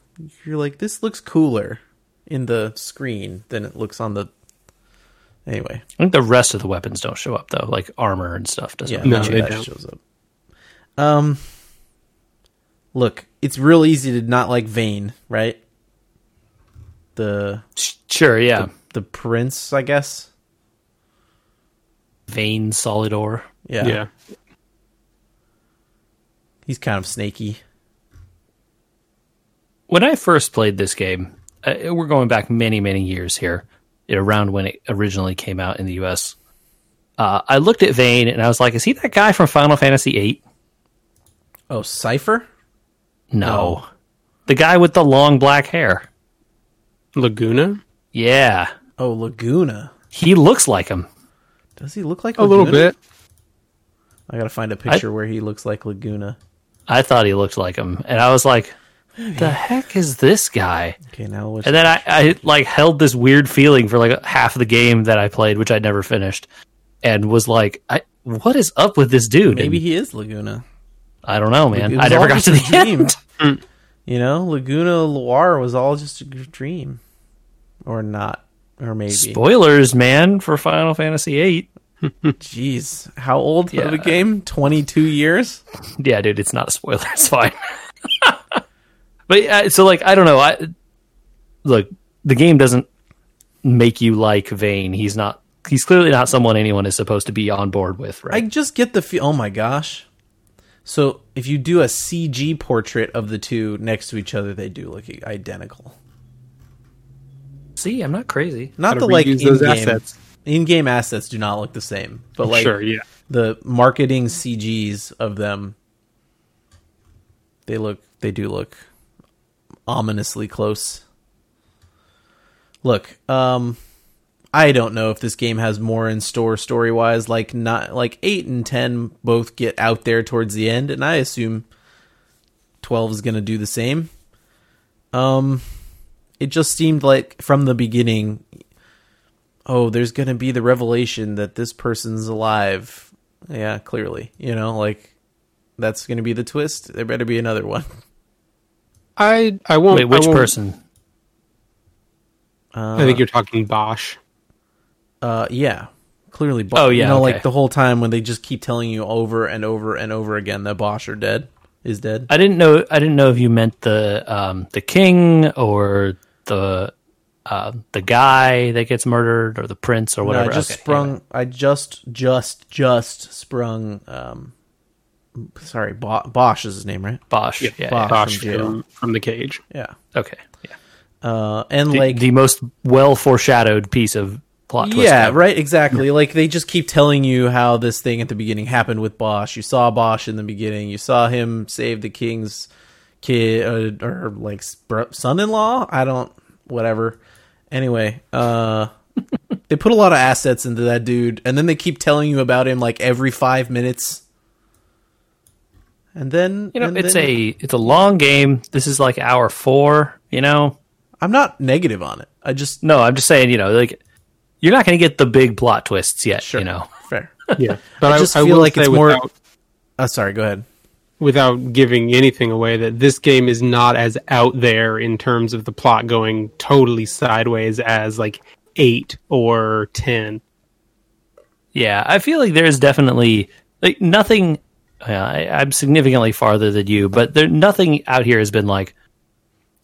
Speaker 1: you're like, this looks cooler in the screen than it looks on the. Anyway,
Speaker 3: I think the rest of the weapons don't show up though like armor and stuff doesn't
Speaker 1: yeah,
Speaker 2: No, they don't.
Speaker 1: shows up. Um, look, it's real easy to not like Vayne, right? The
Speaker 3: sure yeah
Speaker 1: the prince, I guess.
Speaker 3: Vayne Solidor
Speaker 1: Yeah,
Speaker 2: Yeah.
Speaker 1: he's kind of snaky.
Speaker 3: when I first played this game, uh, we're going back many, many years here, around when it originally came out in the U.S. Uh, I looked at Vayne and I was like, "Is he that guy from Final Fantasy VIII?"
Speaker 1: Oh, Seifer.
Speaker 3: No,
Speaker 1: No.
Speaker 3: the guy with the long black hair.
Speaker 2: Laguna?
Speaker 3: Yeah,
Speaker 1: Oh, Laguna.
Speaker 3: he looks like him.
Speaker 1: Does he look like
Speaker 2: A little bit.
Speaker 1: I gotta find a picture where he looks like Laguna.
Speaker 3: I thought he looked like him, and I was like, "The heck is this guy?"
Speaker 1: Okay, now which
Speaker 3: And then I, I like held this weird feeling for like half of the game that I played, which I never finished, and was like, I, "What is up with this dude?"
Speaker 1: maybe
Speaker 3: And
Speaker 1: he is Laguna.
Speaker 3: I don't know, man.
Speaker 1: was
Speaker 3: I never got to the
Speaker 1: dream.
Speaker 3: end.
Speaker 1: You know, Laguna Loire was all just a dream, or not, or maybe.
Speaker 3: Spoilers, man, for Final Fantasy VIII.
Speaker 1: Jeez, how old
Speaker 3: Yeah.
Speaker 1: of a game? Twenty two years.
Speaker 3: Yeah, dude, it's not a spoiler. It's fine. but uh, so, like, I don't know. I look, the game doesn't make you like Vayne. He's not. He's clearly not someone anyone is supposed to be on board with,
Speaker 1: I just get the feel. Oh my gosh! So if you do a CG portrait of the two next to each other, they do look identical.
Speaker 3: See, I'm not crazy.
Speaker 1: Not the like in-game
Speaker 2: assets.
Speaker 1: in-game assets do not look the same, but like
Speaker 2: sure, yeah.
Speaker 1: the marketing CGs of them, they look they do look ominously close. Look, um, I don't know if this game has more in store story wise. Like not like eight and ten both get out there towards the end, and I assume twelve is going to do the same. Um, it just seemed like from the beginning, oh, there's going to be the revelation that this person's alive. Yeah, clearly, you know, like that's going to be the twist. There better be another one.
Speaker 2: I I won't.
Speaker 3: Wait, which
Speaker 2: won't-
Speaker 3: person?
Speaker 2: I think you're talking Basch.
Speaker 1: Uh, yeah, clearly. Bo-
Speaker 3: Oh, yeah,
Speaker 1: you know,
Speaker 3: okay.
Speaker 1: like the whole time when they just keep telling you over and over and over again that Basch are dead, is dead.
Speaker 3: I didn't know. I didn't know if you meant the um, the king or the uh, the guy that gets murdered or the prince or
Speaker 1: No,
Speaker 3: whatever.
Speaker 1: I just
Speaker 3: Okay,
Speaker 1: sprung.
Speaker 3: anyway.
Speaker 1: I just, just, just sprung. Um, sorry, Bo- Basch is his name, right?
Speaker 3: Basch. Yeah, yeah,
Speaker 1: Basch.
Speaker 2: Basch
Speaker 1: from
Speaker 2: from, from the cage.
Speaker 1: Yeah.
Speaker 3: Okay. Yeah.
Speaker 1: Uh, and
Speaker 3: The,
Speaker 1: like
Speaker 3: the most well foreshadowed piece of plot twist.
Speaker 1: Yeah,
Speaker 3: ever.
Speaker 1: right, exactly. Like they just keep telling you how this thing at the beginning happened with Basch. You saw Basch in the beginning. You saw him save the king's kid uh, or like son-in-law. I don't whatever. Anyway, uh they put a lot of assets into that dude and then they keep telling you about him like every 5 minutes. And then
Speaker 3: You know, it's
Speaker 1: then-
Speaker 3: a it's a long game. This is like hour four. You know,
Speaker 1: I'm not negative on it. I just
Speaker 3: no, I'm just saying. You know, like you're not going to get the big plot twists yet.
Speaker 1: sure.
Speaker 3: You know,
Speaker 1: Fair.
Speaker 2: Yeah, but
Speaker 1: I
Speaker 2: I,
Speaker 1: just
Speaker 2: I
Speaker 1: feel
Speaker 2: will
Speaker 1: like it's more-
Speaker 2: without,
Speaker 1: Uh, sorry, go ahead.
Speaker 2: Without giving anything away that this game is not as out there in terms of the plot going totally sideways as like eight or ten.
Speaker 3: Yeah, I feel like there's definitely like nothing. Yeah, I, I'm significantly farther than you, but there nothing out here has been like,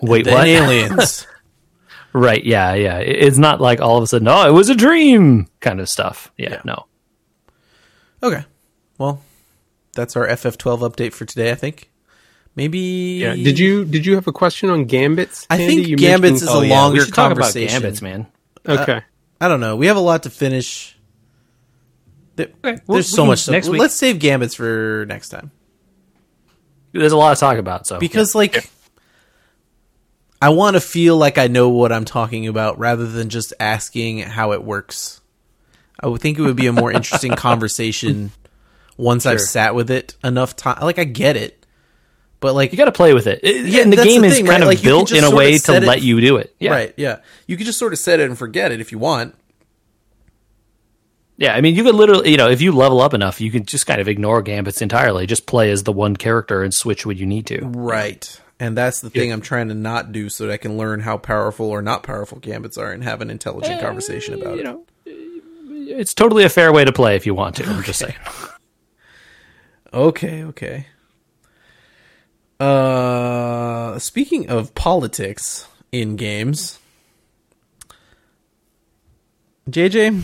Speaker 3: wait,
Speaker 1: Then
Speaker 3: what?
Speaker 1: aliens.
Speaker 3: right? Yeah, yeah. It- It's not like all of a sudden, oh, it was a dream kind of stuff. Yeah,
Speaker 1: Yeah.
Speaker 3: no.
Speaker 1: Okay. Well, that's our FF12 update for today, I think. Maybe
Speaker 2: Yeah. Did you did you have a question on gambits?
Speaker 1: I think
Speaker 2: You
Speaker 1: Gambits
Speaker 2: mentioned-
Speaker 1: is a
Speaker 3: Oh, yeah,
Speaker 1: longer
Speaker 3: we should talk about
Speaker 1: conversation.
Speaker 3: gambits, man.
Speaker 2: Uh, okay.
Speaker 1: I don't know. We have a lot to finish. There-
Speaker 3: Okay,
Speaker 1: There's
Speaker 3: well, we
Speaker 1: so
Speaker 3: can-
Speaker 1: much stuff.
Speaker 3: next week.
Speaker 1: Let's save Gambits for next time.
Speaker 3: There's a lot to talk about. So
Speaker 1: Because like I want to feel like I know what I'm talking about rather than just asking how it works. I would think it would be a more interesting conversation once I've sat with it enough time. Like I get it. But like
Speaker 3: you got to play with it. It-
Speaker 1: Yeah,
Speaker 3: and the game
Speaker 1: the
Speaker 3: is
Speaker 1: thing,
Speaker 3: kind
Speaker 1: right?
Speaker 3: of
Speaker 1: Like,
Speaker 3: built in a way to let you do it. Yeah.
Speaker 1: Right, yeah. You could just sort of set it and forget it if you want.
Speaker 3: Yeah, I mean, you could literally, you know, if you level up enough, you can just kind of ignore gambits entirely. Just play as the one character and switch when you need to.
Speaker 1: Right. And that's the thing I'm trying to not do so that I can learn how powerful or not powerful gambits are and have an intelligent eh, conversation about
Speaker 3: You
Speaker 1: it.
Speaker 3: know, it's totally a fair way to play if you want to. I'm just saying.
Speaker 1: Okay, okay. Uh speaking of politics in games, JJ,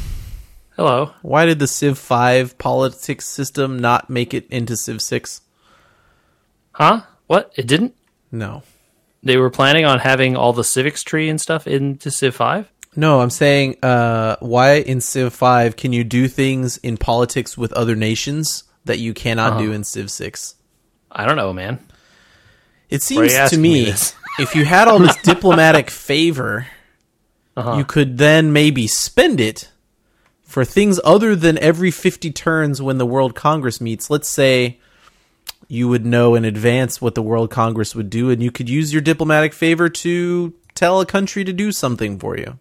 Speaker 3: Hello.
Speaker 1: why did the Civ 5 politics system not make it into Civ 6?
Speaker 3: Huh? What? It didn't?
Speaker 1: No.
Speaker 3: They were planning on having all the civics tree and stuff into Civ 5?
Speaker 1: No, I'm saying uh why in Civ 5 can you do things in politics with other nations that you cannot do in Civ 6?
Speaker 3: I don't know, man.
Speaker 1: It seems to
Speaker 3: me
Speaker 1: me if you had all this diplomatic favor,
Speaker 3: Uh-huh.
Speaker 1: you could then maybe spend it for things other than every 50 turns when the World Congress meets. Let's say you would know in advance what the World Congress would do, and you could use your diplomatic favor to tell a country to do something for you.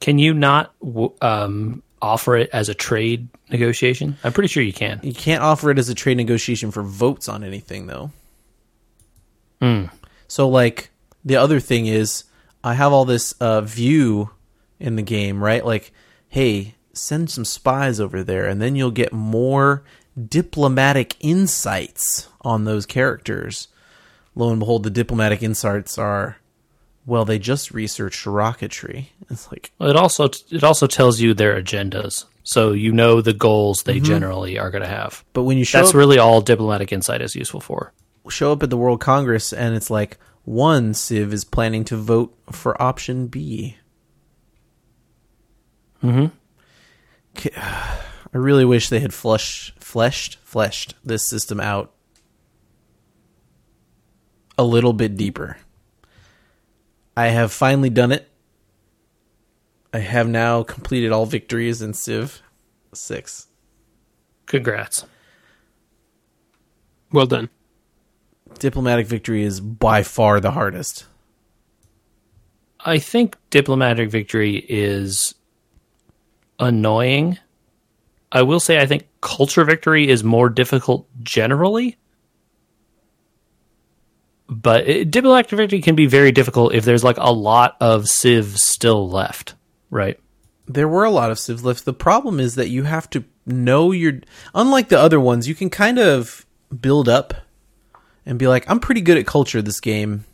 Speaker 3: Can you not um, offer it as a trade negotiation? I'm pretty sure you can.
Speaker 1: You can't offer it as a trade negotiation for votes on anything, though. So, like, the other thing is, I have all this uh, view in the game, right? Like, hey, send some spies over there, and then you'll get more diplomatic insights on those characters. Lo and behold, the diplomatic insights are, well, they just researched rocketry. It's like,
Speaker 3: Well, it also it also tells you their agendas, so you know the goals they generally are going to have.
Speaker 1: but when you show
Speaker 3: That's
Speaker 1: up-
Speaker 3: really all diplomatic insight is useful for.
Speaker 1: show up at the World Congress and it's like one Civ is planning to vote for option B. Mm-hmm. I really wish they had flush, fleshed, fleshed this system out a little bit deeper. I have finally done it. I have now completed all victories in Civ 6.
Speaker 3: Congrats.
Speaker 2: Well done.
Speaker 1: Diplomatic victory is by far the hardest.
Speaker 3: I think diplomatic victory is annoying. I will say I think culture victory is more difficult generally. But it, diplomatic victory can be very difficult if there's like a lot of civs still left, right?
Speaker 1: There were a lot of civs left. The problem is that you have to know your. Unlike the other ones, you can kind of build up and be like, I'm pretty good at culture this game.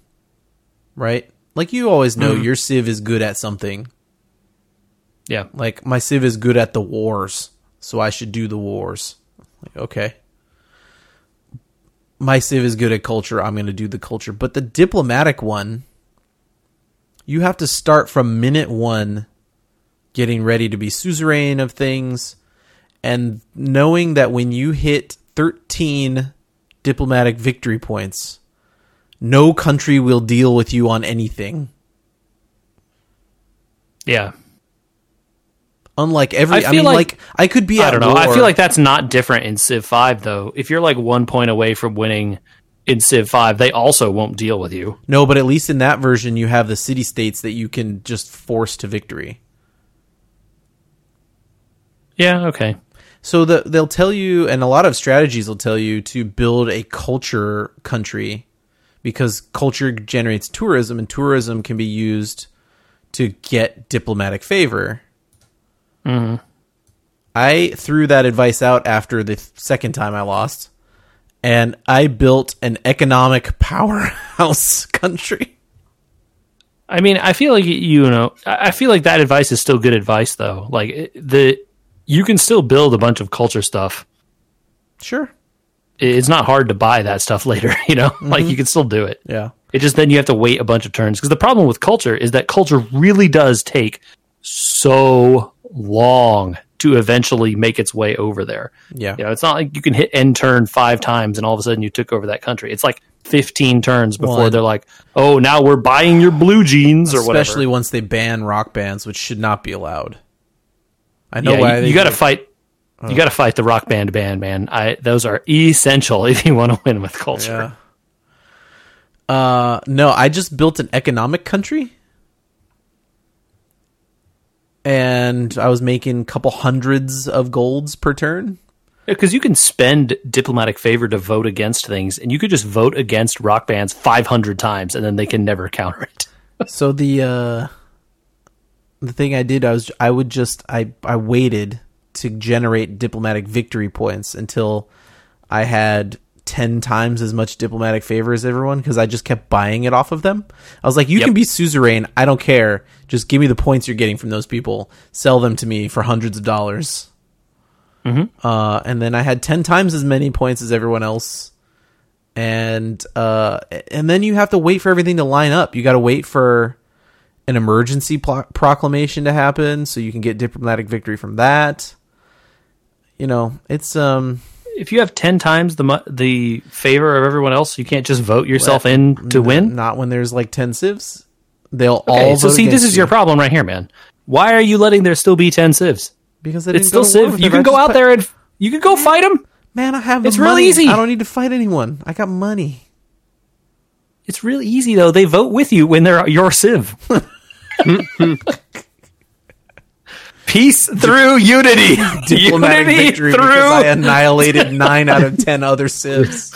Speaker 1: Right? Like you always know mm-hmm. your civ is good at something.
Speaker 3: Yeah.
Speaker 1: Like my civ is good at the wars, so I should do the wars. Like, okay. My civ is good at culture, I'm going to do the culture. But the diplomatic one, you have to start from minute 1 getting ready to be suzerain of things and knowing that when you hit 13 diplomatic victory points, no country will deal with you on anything.
Speaker 3: Yeah.
Speaker 1: Unlike every,
Speaker 3: I
Speaker 1: I,
Speaker 3: feel
Speaker 1: mean, like,
Speaker 3: like-
Speaker 1: I could be.
Speaker 3: I don't know. I feel like that's not different in Civ 5 though. If you're like 1 point away from winning in Civ 5, they also won't deal with you.
Speaker 1: No, but at least in that version, you have the city states that you can just force to victory.
Speaker 3: Yeah, okay.
Speaker 1: So the, they'll tell you, and a lot of strategies will tell you to build a culture country because culture generates tourism, and tourism can be used to get diplomatic favor. Mm-hmm. I threw that advice out after the second time I lost, and I built an economic powerhouse country.
Speaker 3: I mean, I feel like you know, I feel like that advice is still good advice though. Like the you can still build a bunch of culture stuff.
Speaker 1: Sure.
Speaker 3: It's not hard to buy that stuff later, you know? Like mm-hmm. you can still do it.
Speaker 1: Yeah.
Speaker 3: It just then you have to wait a bunch of turns because the problem with culture is that culture really does take so long to eventually make its way over there.
Speaker 1: Yeah.
Speaker 3: You know, it's not like you can hit end turn five times and all of a sudden you took over that country. It's like 15 turns before
Speaker 1: Well,
Speaker 3: they're like, "Oh, now we're buying your blue jeans or
Speaker 1: especially
Speaker 3: whatever."
Speaker 1: Especially once they ban rock bands, which should not be allowed. I know
Speaker 3: yeah,
Speaker 1: why
Speaker 3: you, you got to fight. You got to fight the rock band band, man. I those are essential if you want to win with culture.
Speaker 1: Yeah. Uh, no, I just built an economic country, and I was making a couple hundreds of golds per turn.
Speaker 3: Because you can spend diplomatic favor to vote against things, and you could just vote against rock bands 500 times, and then they can never counter it.
Speaker 1: So the uh, the thing I did, I was I would just I I waited to generate diplomatic victory points until I had ten times as much diplomatic favor as everyone because I just kept buying it off of them. I was like, you
Speaker 3: Yep.
Speaker 1: can be suzerain, I don't care. Just give me the points you're getting from those people. Sell them to me for hundreds of dollars. Uh, and then I had ten times as many points as everyone else and uh, and then you have to wait for everything to line up. You got to wait for an emergency proclamation to happen so you can get diplomatic victory from that. You know, it's um
Speaker 3: If you have 10 times the mu- the favor of everyone else, you can't just vote yourself in to win.
Speaker 1: not when there's like 10 civs. They'll
Speaker 3: Okay,
Speaker 1: all
Speaker 3: so see, this is your problem right here, man. Why are you letting there still be 10 civs?
Speaker 1: because
Speaker 3: It's still Civ. You can go out there and you can go fight them.
Speaker 1: Man, I have.
Speaker 3: It's really easy.
Speaker 1: I don't need to fight anyone. I got money.
Speaker 3: It's really easy though. They vote with you when they're your Civ. Peace through unity.
Speaker 1: Diplomatic
Speaker 3: unity
Speaker 1: victory
Speaker 3: through.
Speaker 1: because I annihilated nine out of ten other civs.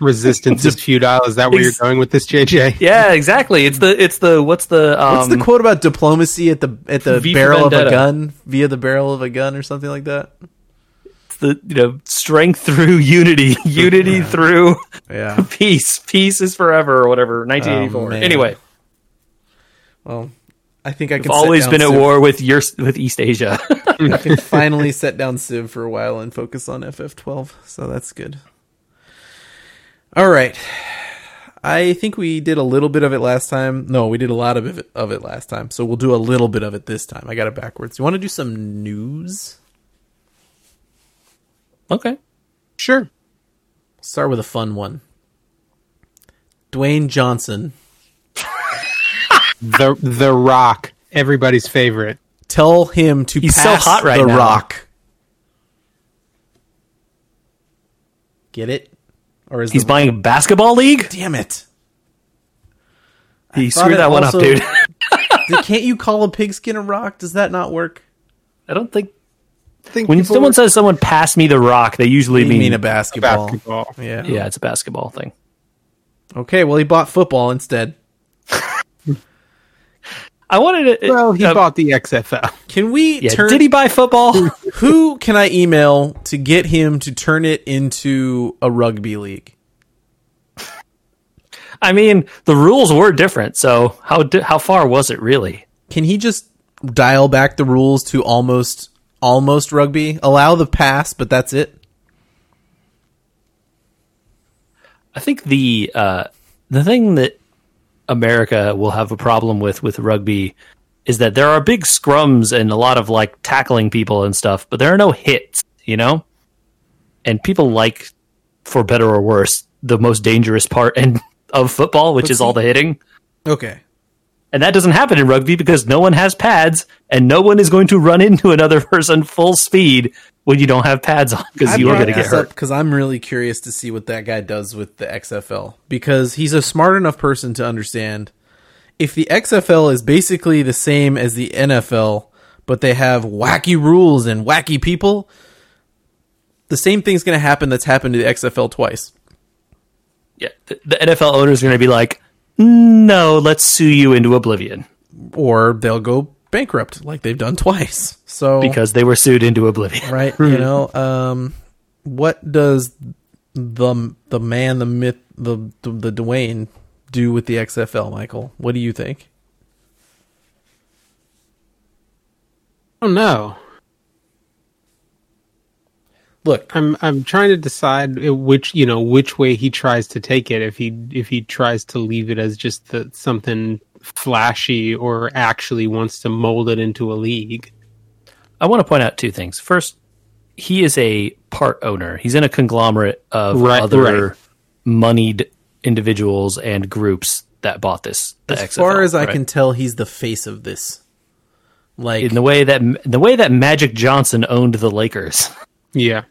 Speaker 2: Resistance is futile. Is that where you're going with this, JJ?
Speaker 3: yeah, exactly. It's the it's the what's the um,
Speaker 1: What's the quote about diplomacy at the at the barrel of a gun via the barrel of a gun or something like that?
Speaker 3: the you know strength through unity, unity through
Speaker 1: Yeah.
Speaker 3: peace. Peace is forever or whatever. 1984.
Speaker 1: Oh,
Speaker 3: anyway,
Speaker 1: Well, I think I can.
Speaker 3: I've always been at war with your with East Asia.
Speaker 1: I can finally set down Civ for a while and focus on FF12, so that's good. All right. I think we did a little bit of it last time. No, we did a lot of it of it last time. So we'll do a little bit of it this time. I got it backwards. You want to do some news?
Speaker 3: okay.
Speaker 2: Sure.
Speaker 1: Start with a fun one. Dwayne Johnson.
Speaker 2: The The Rock, everybody's favorite.
Speaker 1: Tell him to
Speaker 3: He's so
Speaker 1: pass
Speaker 3: hot right
Speaker 1: the
Speaker 3: now.
Speaker 1: rock. Get it? Or is
Speaker 3: He's
Speaker 1: the,
Speaker 3: buying a basketball league.
Speaker 1: damn it?
Speaker 3: He
Speaker 1: thought
Speaker 3: screwed
Speaker 1: it
Speaker 3: that one
Speaker 1: also-
Speaker 3: up, dude.
Speaker 1: Th- Can't you call a pigskin a rock? Does that not work?
Speaker 3: I don't think
Speaker 2: I think
Speaker 3: when
Speaker 2: people
Speaker 3: someone
Speaker 2: were-
Speaker 3: says someone passed me the rock, they usually
Speaker 1: You
Speaker 3: mean,
Speaker 1: mean a basketball?
Speaker 2: basketball.
Speaker 1: Yeah.
Speaker 3: yeah, it's a basketball thing.
Speaker 1: Okay. Well, he bought football instead.
Speaker 3: I wanted to.
Speaker 2: Well, he
Speaker 3: uh,
Speaker 2: bought the XFL.
Speaker 1: Can we
Speaker 3: Yeah,
Speaker 1: turn?
Speaker 3: did he buy football?
Speaker 1: Who can I email to get him to turn it into a rugby league?
Speaker 3: I mean, the rules were different. So how di- how far was it really?
Speaker 1: Can he just dial back the rules to almost almost rugby? Allow the pass, but that's it.
Speaker 3: I think the uh, the thing that America will have a problem with with rugby is that there are big scrums and a lot of like tackling people and stuff, but there are no hits, you know. And people like, for better or worse, the most dangerous part and of football, which
Speaker 1: But
Speaker 3: is all the hitting.
Speaker 1: Okay.
Speaker 3: And that doesn't happen in rugby because no one has pads and no one is going to run into another person full speed when you don't have pads on because you are going to get hurt.
Speaker 1: because I'm really curious to see what that guy does with the XFL because he's a smart enough person to understand if the XFL is basically the same as the NFL, but they have wacky rules and wacky people. The same thing's going to happen that's happened to the XFL twice.
Speaker 3: Yeah, the, the NFL owners are going to be like, mm, no, let's sue you into oblivion
Speaker 1: or they'll go bankrupt like they've done twice. So
Speaker 3: because they were sued into oblivion.
Speaker 1: right, you know, um, what does the the man, the myth, the the, the Dwayne do with the XFL, Michael? What do you think?
Speaker 2: Oh no.
Speaker 1: Look,
Speaker 2: I'm I'm trying to decide which you know which way he tries to take it. If he if he tries to leave it as just the, something flashy, or actually wants to mold it into a league.
Speaker 3: I want to point out two things. First, he is a part owner. He's in a conglomerate of
Speaker 2: Right,
Speaker 3: other
Speaker 2: right.
Speaker 3: moneyed individuals and groups that bought this. The
Speaker 1: as
Speaker 3: XFL,
Speaker 1: far as I can tell, he's the face of this. Like
Speaker 3: in the way that the way that Magic Johnson owned the Lakers,
Speaker 2: Yeah,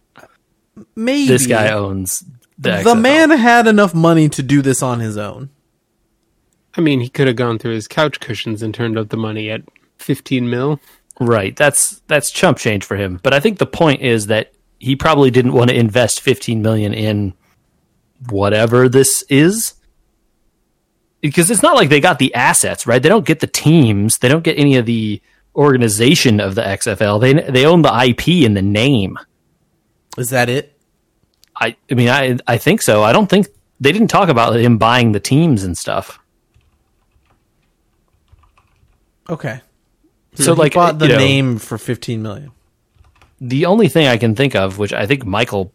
Speaker 1: maybe
Speaker 3: this guy owns the.
Speaker 1: the
Speaker 3: XFL.
Speaker 1: man had enough money to do this on his own.
Speaker 2: I mean he could have gone through his couch cushions and turned up the money at fifteen mil.
Speaker 3: Right. That's that's chump change for him. But I think the point is that he probably didn't want to invest 15 million in whatever this is. Because it's not like they got the assets, right? They don't get the teams, they don't get any of the organization of the XFL. They they own the IP and the name.
Speaker 1: Is that it?
Speaker 3: I I mean I I think so. I don't think they didn't talk about him buying the teams and stuff.
Speaker 1: Okay.
Speaker 3: So
Speaker 1: He
Speaker 3: like
Speaker 1: bought the
Speaker 3: you know,
Speaker 1: name for fifteen million.
Speaker 3: the only thing I can think of, which I think Michael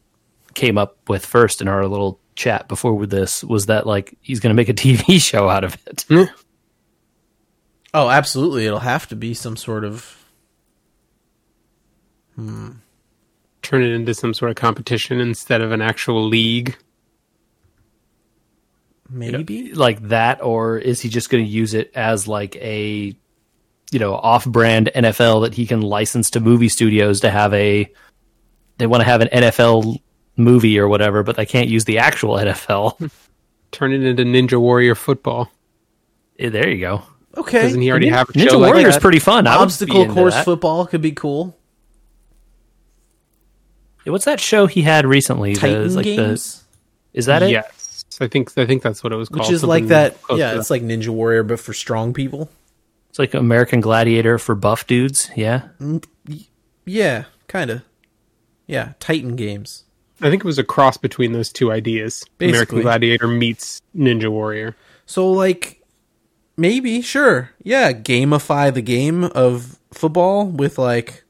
Speaker 3: came up with first in our little chat before this, was that like he's going to make a TV show out of it. Hmm.
Speaker 1: Oh, absolutely. It'll have to be some sort of hmm.
Speaker 2: Turn it into some sort of competition instead of an actual league.
Speaker 1: maybe.
Speaker 3: like that, or is he just going to use it as like a you know off-brand NFL that he can license to movie studios to have a they want to have an NFL movie or whatever, but they can't use the actual NFL.
Speaker 2: Turn it into Ninja Warrior football.
Speaker 3: Eh, there you go.
Speaker 1: Okay.
Speaker 2: Doesn't he already
Speaker 3: Nin-
Speaker 2: have a
Speaker 3: Ninja
Speaker 2: show like
Speaker 3: Warrior's
Speaker 2: that?
Speaker 3: pretty fun. I
Speaker 1: Obstacle course
Speaker 3: that.
Speaker 1: football could be cool.
Speaker 3: What's that show he had recently?
Speaker 1: Titan
Speaker 3: it's like the-
Speaker 1: games,
Speaker 3: is that it?
Speaker 2: Yes, I think I think that's what it was called.
Speaker 1: which is
Speaker 2: something
Speaker 1: like that. Yeah,
Speaker 2: to
Speaker 1: it's like Ninja Warrior, but for strong people.
Speaker 3: It's like American Gladiator for buff dudes. Yeah.
Speaker 1: Mm, yeah, kind of. Yeah, Titan games.
Speaker 2: I think it was a cross between those two ideas.
Speaker 1: Basically.
Speaker 2: American Gladiator meets Ninja Warrior.
Speaker 1: So like maybe, sure. Yeah, gamify the game of football with like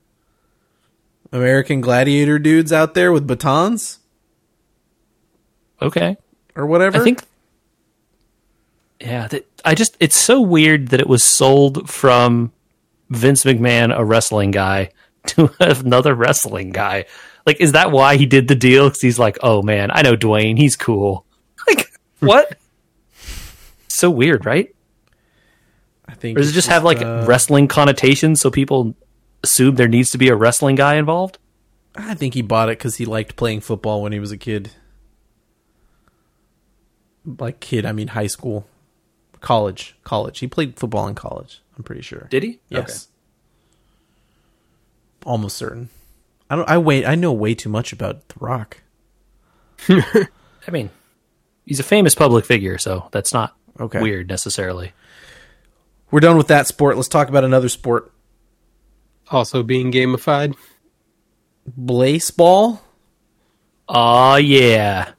Speaker 1: American gladiator dudes out there with batons
Speaker 3: Okay.
Speaker 1: or whatever.
Speaker 3: I think. Yeah, that, I just it's so weird that it was sold from Vince McMahon, a wrestling guy, to another wrestling guy. Like, is that why he did the deal? Because he's like, oh man, I know Dwayne, he's cool. Like, what? so weird, right?
Speaker 1: I think
Speaker 3: Or does it just have like
Speaker 1: uh,
Speaker 3: wrestling connotations, so people assume there needs to be a wrestling guy involved?
Speaker 1: I think he bought it cuz he liked playing football when he was a kid. Like kid, I mean high school. College, college. He played football in college, I'm pretty sure.
Speaker 3: Did he?
Speaker 1: Yes. Almost certain. I don't I wait I know way too much about The Rock.
Speaker 3: I mean, he's a famous public figure, so that's not
Speaker 1: Okay.
Speaker 3: weird necessarily.
Speaker 1: We're done with that sport. Let's talk about another sport.
Speaker 2: Also being gamified.
Speaker 1: Blaseball?
Speaker 3: Oh yeah.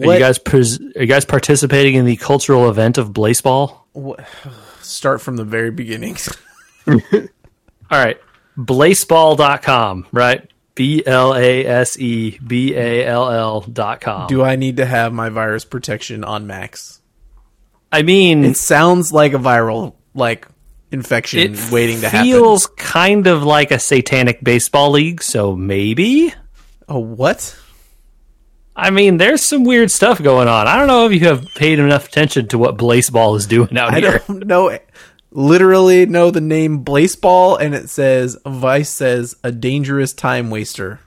Speaker 3: Are you guys pres- are you guys participating in the cultural event of Blaseball?
Speaker 1: Start from the very beginning.
Speaker 3: All right. Blaseball.com, right? B L A S E B A L L dot com.
Speaker 1: Do I need to have my virus protection on max?
Speaker 3: I mean
Speaker 1: It sounds like a viral like infection
Speaker 3: it
Speaker 1: waiting to happen.
Speaker 3: feels kind of like a satanic baseball league, so maybe.
Speaker 1: Oh, what?
Speaker 3: I mean, there's some weird stuff going on. I don't know if you have paid enough attention to what Blaseball is doing out
Speaker 1: I
Speaker 3: here.
Speaker 1: don't know. Literally know the name Blaseball, and it says Vice says a dangerous time waster.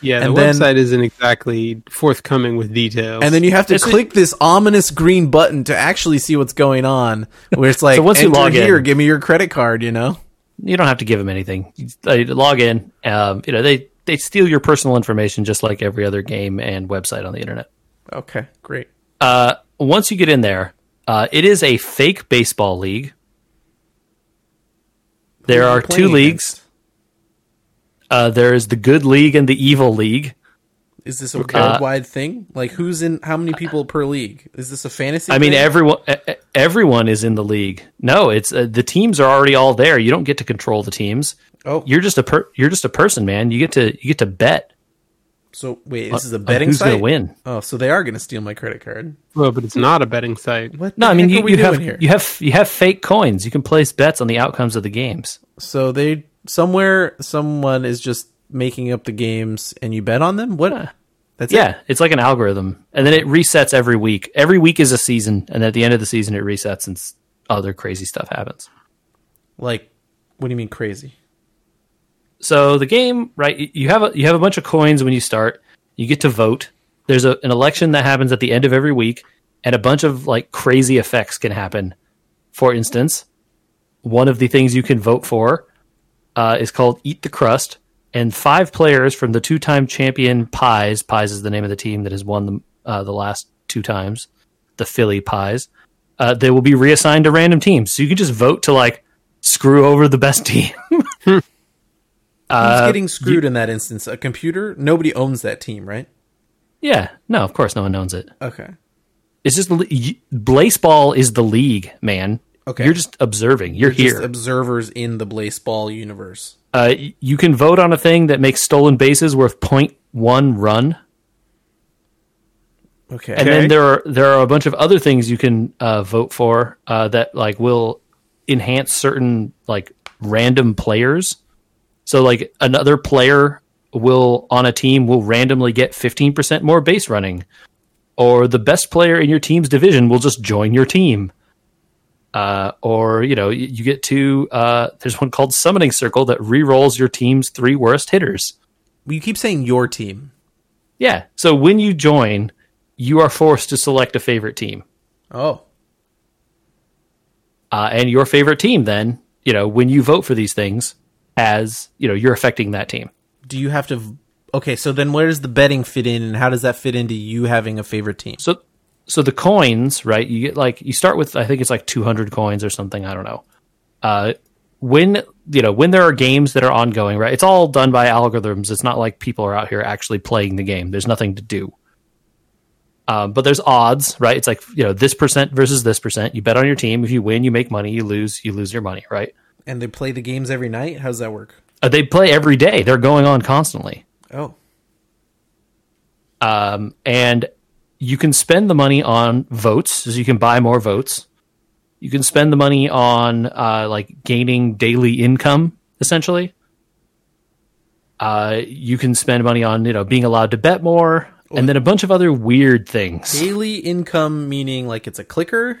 Speaker 2: Yeah, the
Speaker 1: And then-
Speaker 2: website isn't exactly forthcoming with details.
Speaker 1: And then you have to
Speaker 3: Is it-
Speaker 1: click this ominous green button to actually see what's going on. Where it's like,
Speaker 3: So once you
Speaker 1: "Enter
Speaker 3: log in-
Speaker 1: give me your credit card. You know.
Speaker 3: You don't have to give them anything. You uh, log in. Um, you know they they steal your personal information just like every other game and website on the internet.
Speaker 1: Okay, great.
Speaker 3: Uh, once you get in there, uh, it is a fake baseball league. There are two leagues. Uh, there is the good league and the evil league.
Speaker 1: Is this a
Speaker 3: Uh,
Speaker 1: worldwide thing? Like, who's in? How many people per league? Is this a fantasy?
Speaker 3: I mean,
Speaker 1: thing?
Speaker 3: everyone everyone is in the league. No, it's uh, the teams are already all there. You don't get to control the teams.
Speaker 1: Oh,
Speaker 3: You're just a per- you're just a person, man. You get to you get to bet
Speaker 1: so wait, uh, this is a
Speaker 3: on
Speaker 1: betting
Speaker 3: who's
Speaker 1: site.
Speaker 3: going to win.
Speaker 1: Oh, so they are going to steal my credit card.
Speaker 2: well, but it's not a betting site.
Speaker 1: What?
Speaker 3: No, I mean
Speaker 1: heck
Speaker 3: you,
Speaker 1: are we
Speaker 3: you
Speaker 1: doing
Speaker 3: have
Speaker 1: here?
Speaker 3: you have you have fake coins. You can place bets on the outcomes of the games.
Speaker 1: So they somewhere someone is just making up the games and you bet on them. What?
Speaker 3: Yeah.
Speaker 1: That's
Speaker 3: Yeah,
Speaker 1: it.
Speaker 3: it's like an algorithm, and then it resets every week. Every week is a season, and at the end of the season, it resets, and other crazy stuff happens.
Speaker 1: Like, what do you mean crazy?
Speaker 3: So the game, right? You have a you have a bunch of coins when you start. You get to vote. There's a, an election that happens at the end of every week, and a bunch of like crazy effects can happen. For instance, one of the things you can vote for uh, is called Eat the Crust, and five players from the two-time champion Pies. Pies is the name of the team that has won the uh, the last two times, the Philly Pies. Uh, they will be reassigned to random teams, so you can just vote to like screw over the best team.
Speaker 1: Who's
Speaker 3: Uh,
Speaker 1: getting screwed in that instance? A computer? Nobody owns that team, right?
Speaker 3: Yeah, no, of course no one owns it.
Speaker 1: Okay.
Speaker 3: It's just the le- is the league, man.
Speaker 1: Okay.
Speaker 3: you're just observing. You're,
Speaker 1: Just
Speaker 3: here.
Speaker 1: observers in the Blaseball universe.
Speaker 3: uh, you can vote on a thing that makes stolen bases worth 0.1 run,
Speaker 1: Okay.
Speaker 3: and then there are there are a bunch of other things you can uh, vote for uh, that like will enhance certain like random players. So like another player will on a team will randomly get 15% more base running or the best player in your team's division will just join your team. Uh, or you know, you, you get to uh, there's one called Summoning Circle that re-rolls your team's three worst hitters.
Speaker 1: You keep saying your team.
Speaker 3: Yeah. So when you join, you are forced to select a favorite team.
Speaker 1: Oh,
Speaker 3: Uh, and your favorite team then, you know, when you vote for these things, as you know, you're affecting that team.
Speaker 1: do you have to? Okay, so then where does the betting fit in, and how does that fit into you having a favorite team?
Speaker 3: So, so the coins, right? You get like you start with I think it's like 200 coins or something. I don't know. Uh, when you know when there are games that are ongoing, right? It's all done by algorithms. It's not like people are out here actually playing the game. There's nothing to do. Um, but there's odds, right? It's like you know this percent versus this percent. You bet on your team. If you win, you make money. You lose, you lose your money, right?
Speaker 1: And they play the games every night. How does that work?
Speaker 3: Uh, they play every day. They're going on constantly.
Speaker 1: Oh,
Speaker 3: um, and you can spend the money on votes, so you can buy more votes. You can spend the money on uh, like gaining daily income, essentially. Uh, you can spend money on you know being allowed to bet more, and then a bunch of other weird things.
Speaker 1: daily income meaning like it's a clicker.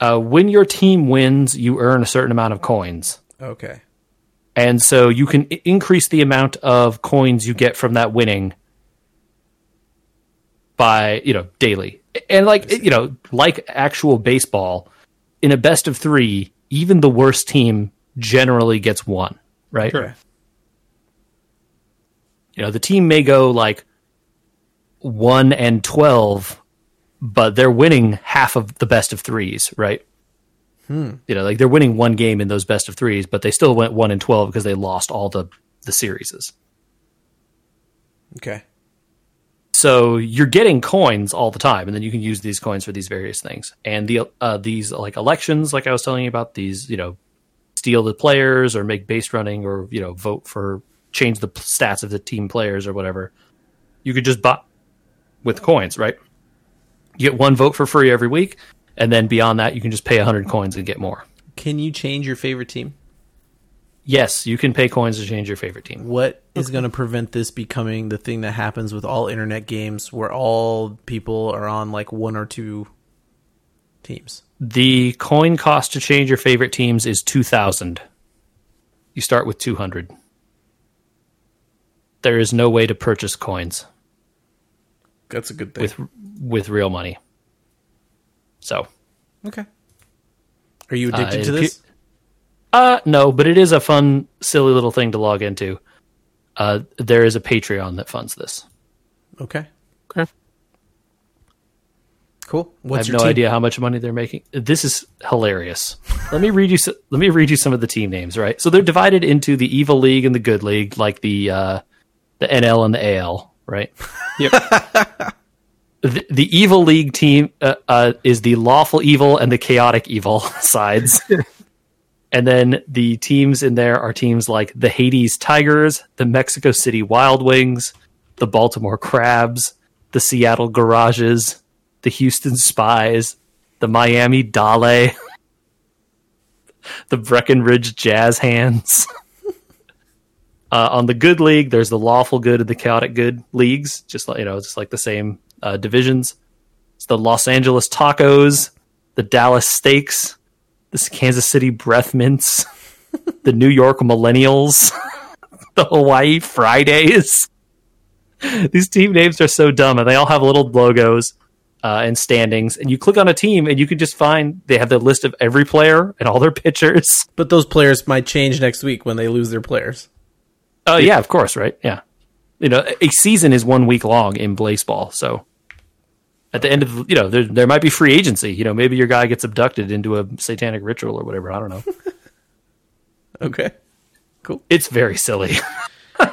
Speaker 3: Uh, when your team wins, you earn a certain amount of coins,
Speaker 1: Okay.
Speaker 3: and so you can I- increase the amount of coins you get from that winning by you know daily and like you know like actual baseball in a best of three even the worst team generally gets one right
Speaker 1: Okay.
Speaker 3: you know the team may go like 1 and 12 but they're winning half of the best of threes right? You know like they're winning one game in those best of threes but they still went 1 and 12 because they lost all the the series.
Speaker 1: Okay.
Speaker 3: so you're getting coins all the time and then you can use these coins for these various things. And the uh, these like elections like i was telling you about these you know steal the players or make base running or you know vote for change the stats of the team players or whatever you could just buy with coins right you get one vote for free every week and then beyond that you can just pay 100 coins and get more
Speaker 1: Can you change your favorite team?
Speaker 3: yes you can pay coins to change your favorite team
Speaker 1: What is going to prevent this becoming the thing that happens with all internet games where all people are on like one or two teams?
Speaker 3: The coin cost to change your favorite teams is 2000. You start with 200. There is no way to purchase coins
Speaker 1: That's a good thing.
Speaker 3: with with real money. So,
Speaker 1: okay. Are you addicted
Speaker 3: Uh,
Speaker 1: to this?
Speaker 3: uh no, but it is a fun silly little thing to log into. Uh there is a Patreon that funds this.
Speaker 1: Okay.
Speaker 2: Okay.
Speaker 1: Cool.
Speaker 3: I have
Speaker 1: your
Speaker 3: no
Speaker 1: team?
Speaker 3: idea how much money they're making. This is hilarious. let me read you. s- Let me read you some of the team names. Right, so they're divided into the evil league and the good league, like the uh, the NL and the AL. Right.
Speaker 2: Yep.
Speaker 3: The, the evil league team uh, uh, is the lawful evil and the chaotic evil sides. and then the teams in there are teams like the Hades Tigers, the Mexico City Wild Wings, the Baltimore Crabs, the Seattle Garages, the Houston Spies, the Miami Dale, the Breckenridge Jazz Hands. Uh, on the good league, there's the lawful good and the chaotic good leagues, just like you know, just like the same uh, divisions. It's the Los Angeles Tacos, the Dallas Steaks, the Kansas City Breath Mints, the New York Millennials, the Hawaii Fridays. These team names are so dumb, and they all have little logos uh, and standings. And you click on a team, and you can just find they have the list of every player and all their pitchers.
Speaker 1: But those players might change next week when they lose their players.
Speaker 3: Oh yeah, of course, right? Yeah, you know, a season is one week long in baseball, so at the end of you know there there might be free agency. You know, maybe your guy gets abducted into a satanic ritual or whatever. I don't know.
Speaker 1: Okay. Cool.
Speaker 3: It's very silly.
Speaker 1: All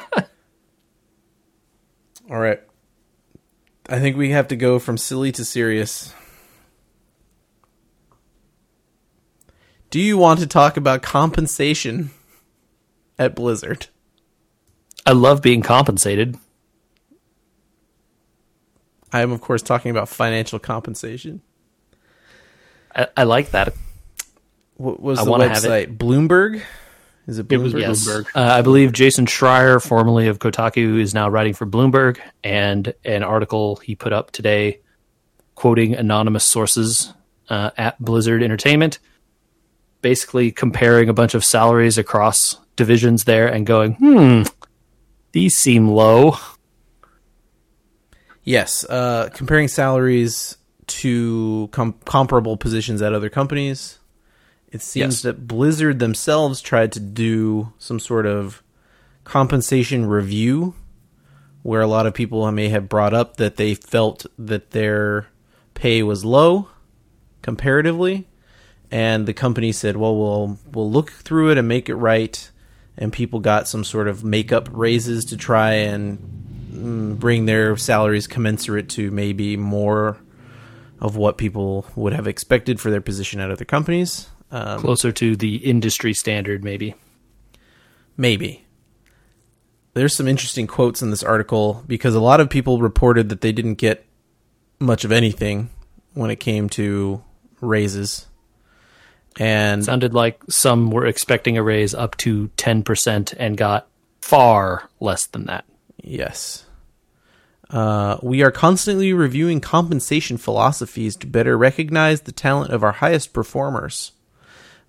Speaker 1: right. I think we have to go from silly to serious. Do you want to talk about compensation at Blizzard?
Speaker 3: I love being compensated.
Speaker 1: I am, of course, talking about financial compensation.
Speaker 3: I, I like that.
Speaker 1: What was
Speaker 3: I
Speaker 1: the
Speaker 3: wanna have it.
Speaker 1: website? Bloomberg? Is it
Speaker 2: It was
Speaker 1: Bloomberg?
Speaker 3: Yes,
Speaker 2: Bloomberg.
Speaker 3: uh, I believe Jason Schreier, formerly of Kotaku, is now writing for Bloomberg, and an article he put up today, quoting anonymous sources, uh, at Blizzard Entertainment, basically comparing a bunch of salaries across divisions there and going, hmm, these seem low.
Speaker 1: Yes, uh, comparing salaries to com- comparable positions at other companies. It seems
Speaker 3: Yes.
Speaker 1: that Blizzard themselves tried to do some sort of compensation review where a lot of people may have brought up that they felt that their pay was low comparatively and the company said, "Well, we'll we'll look through it and make it right." And people got some sort of makeup raises to try and mm, bring their salaries commensurate to maybe more of what people would have expected for their position at other companies. Um,
Speaker 3: Closer to the industry standard, maybe.
Speaker 1: Maybe. There's some interesting quotes in this article because a lot of people reported that they didn't get much of anything when it came to raises. And
Speaker 3: Sounded like some were expecting a raise up to 10% and got far less than that.
Speaker 1: yes. Uh, we are constantly reviewing compensation philosophies to better recognize the talent of our highest performers.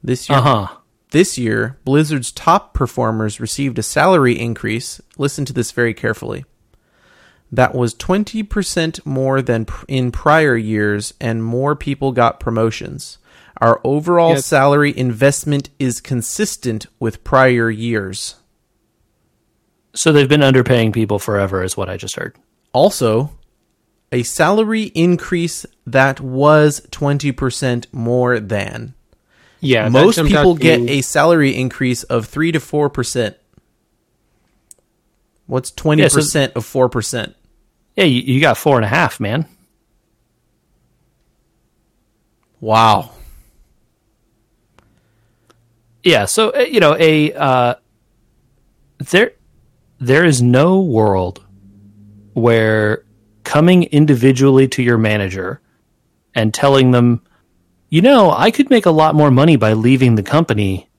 Speaker 1: This year,
Speaker 3: Uh huh.
Speaker 1: This year, Blizzard's top performers received a salary increase. Listen to this very carefully. That was 20% more than pr- in prior years, and more people got promotions. Our overall
Speaker 2: Yes.
Speaker 1: salary investment is consistent with prior years.
Speaker 3: So they've been underpaying people forever, is what I just heard.
Speaker 1: Also, a salary increase that was 20% more than.
Speaker 2: Yeah,
Speaker 1: Most people
Speaker 2: to
Speaker 1: get a salary increase of 3 to 4%. What's 20%
Speaker 3: Yeah, so-
Speaker 1: of 4%?
Speaker 3: Yeah, you, you got four and a half, man.
Speaker 1: Wow.
Speaker 3: Yeah, so uh, you know, a uh, there there is no world where coming individually to your manager and telling them, you know, I could make a lot more money by leaving the company.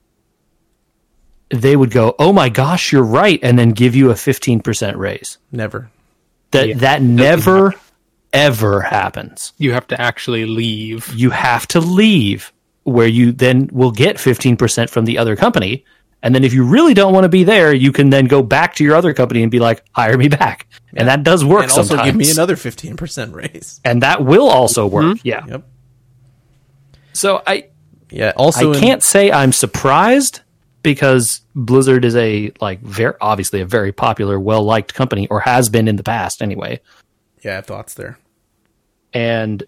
Speaker 3: They would go, "Oh my gosh, you're right," and then give you a fifteen percent raise.
Speaker 1: Never.
Speaker 3: That
Speaker 2: Yeah,
Speaker 3: that never ever happens.
Speaker 2: you have to actually leave.
Speaker 3: you have to leave where you then will get 15% from the other company and then if you really don't want to be there you can then go back to your other company and be like hire me back and that does work
Speaker 1: And also give me another 15% raise.
Speaker 3: and that will also mm-hmm. work yeah
Speaker 1: Yep.
Speaker 3: so i
Speaker 1: Yeah. Also,
Speaker 3: i
Speaker 1: in-
Speaker 3: can't say i'm surprised because blizzard is a like very obviously a very popular well liked company or has been in the past anyway
Speaker 1: yeah, I have thoughts there.
Speaker 3: and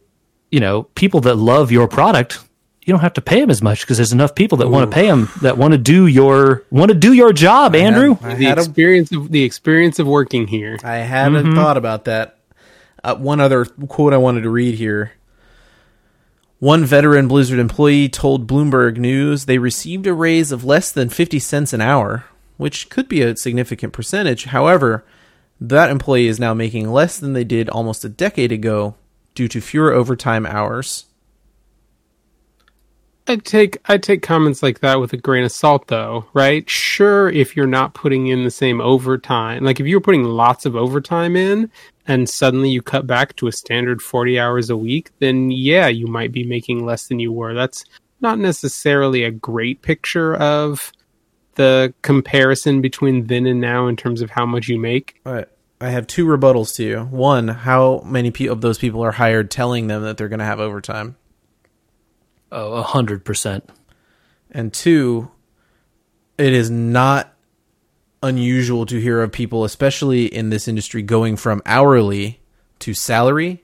Speaker 3: you know people that love your product you don't have to pay them as much because there's enough people that want to pay them that want to do your want to do your job andrew
Speaker 1: I
Speaker 2: The
Speaker 1: had a,
Speaker 2: experience of the experience of working here.
Speaker 1: I hadn't thought about that. Uh, one other quote I wanted to read here. One veteran Blizzard employee told Bloomberg News they received a raise of less than 50 cents an hour, which could be a significant percentage. However, that employee is now making less than they did almost a decade ago due to fewer overtime hours.
Speaker 2: I take I take comments like that with a grain of salt, though, right? Sure, if you're not putting in the same overtime, like if you're putting lots of overtime in, and suddenly you cut back to a standard forty hours a week, then yeah, you might be making less than you were. That's not necessarily a great picture of the comparison between then and now in terms of how much you make.
Speaker 1: I have two rebuttals to you. One, how many of those people are hired telling them that they're going to have overtime?
Speaker 3: Oh a hundred percent
Speaker 1: And two, it is not unusual to hear of people, especially in this industry, going from hourly to salary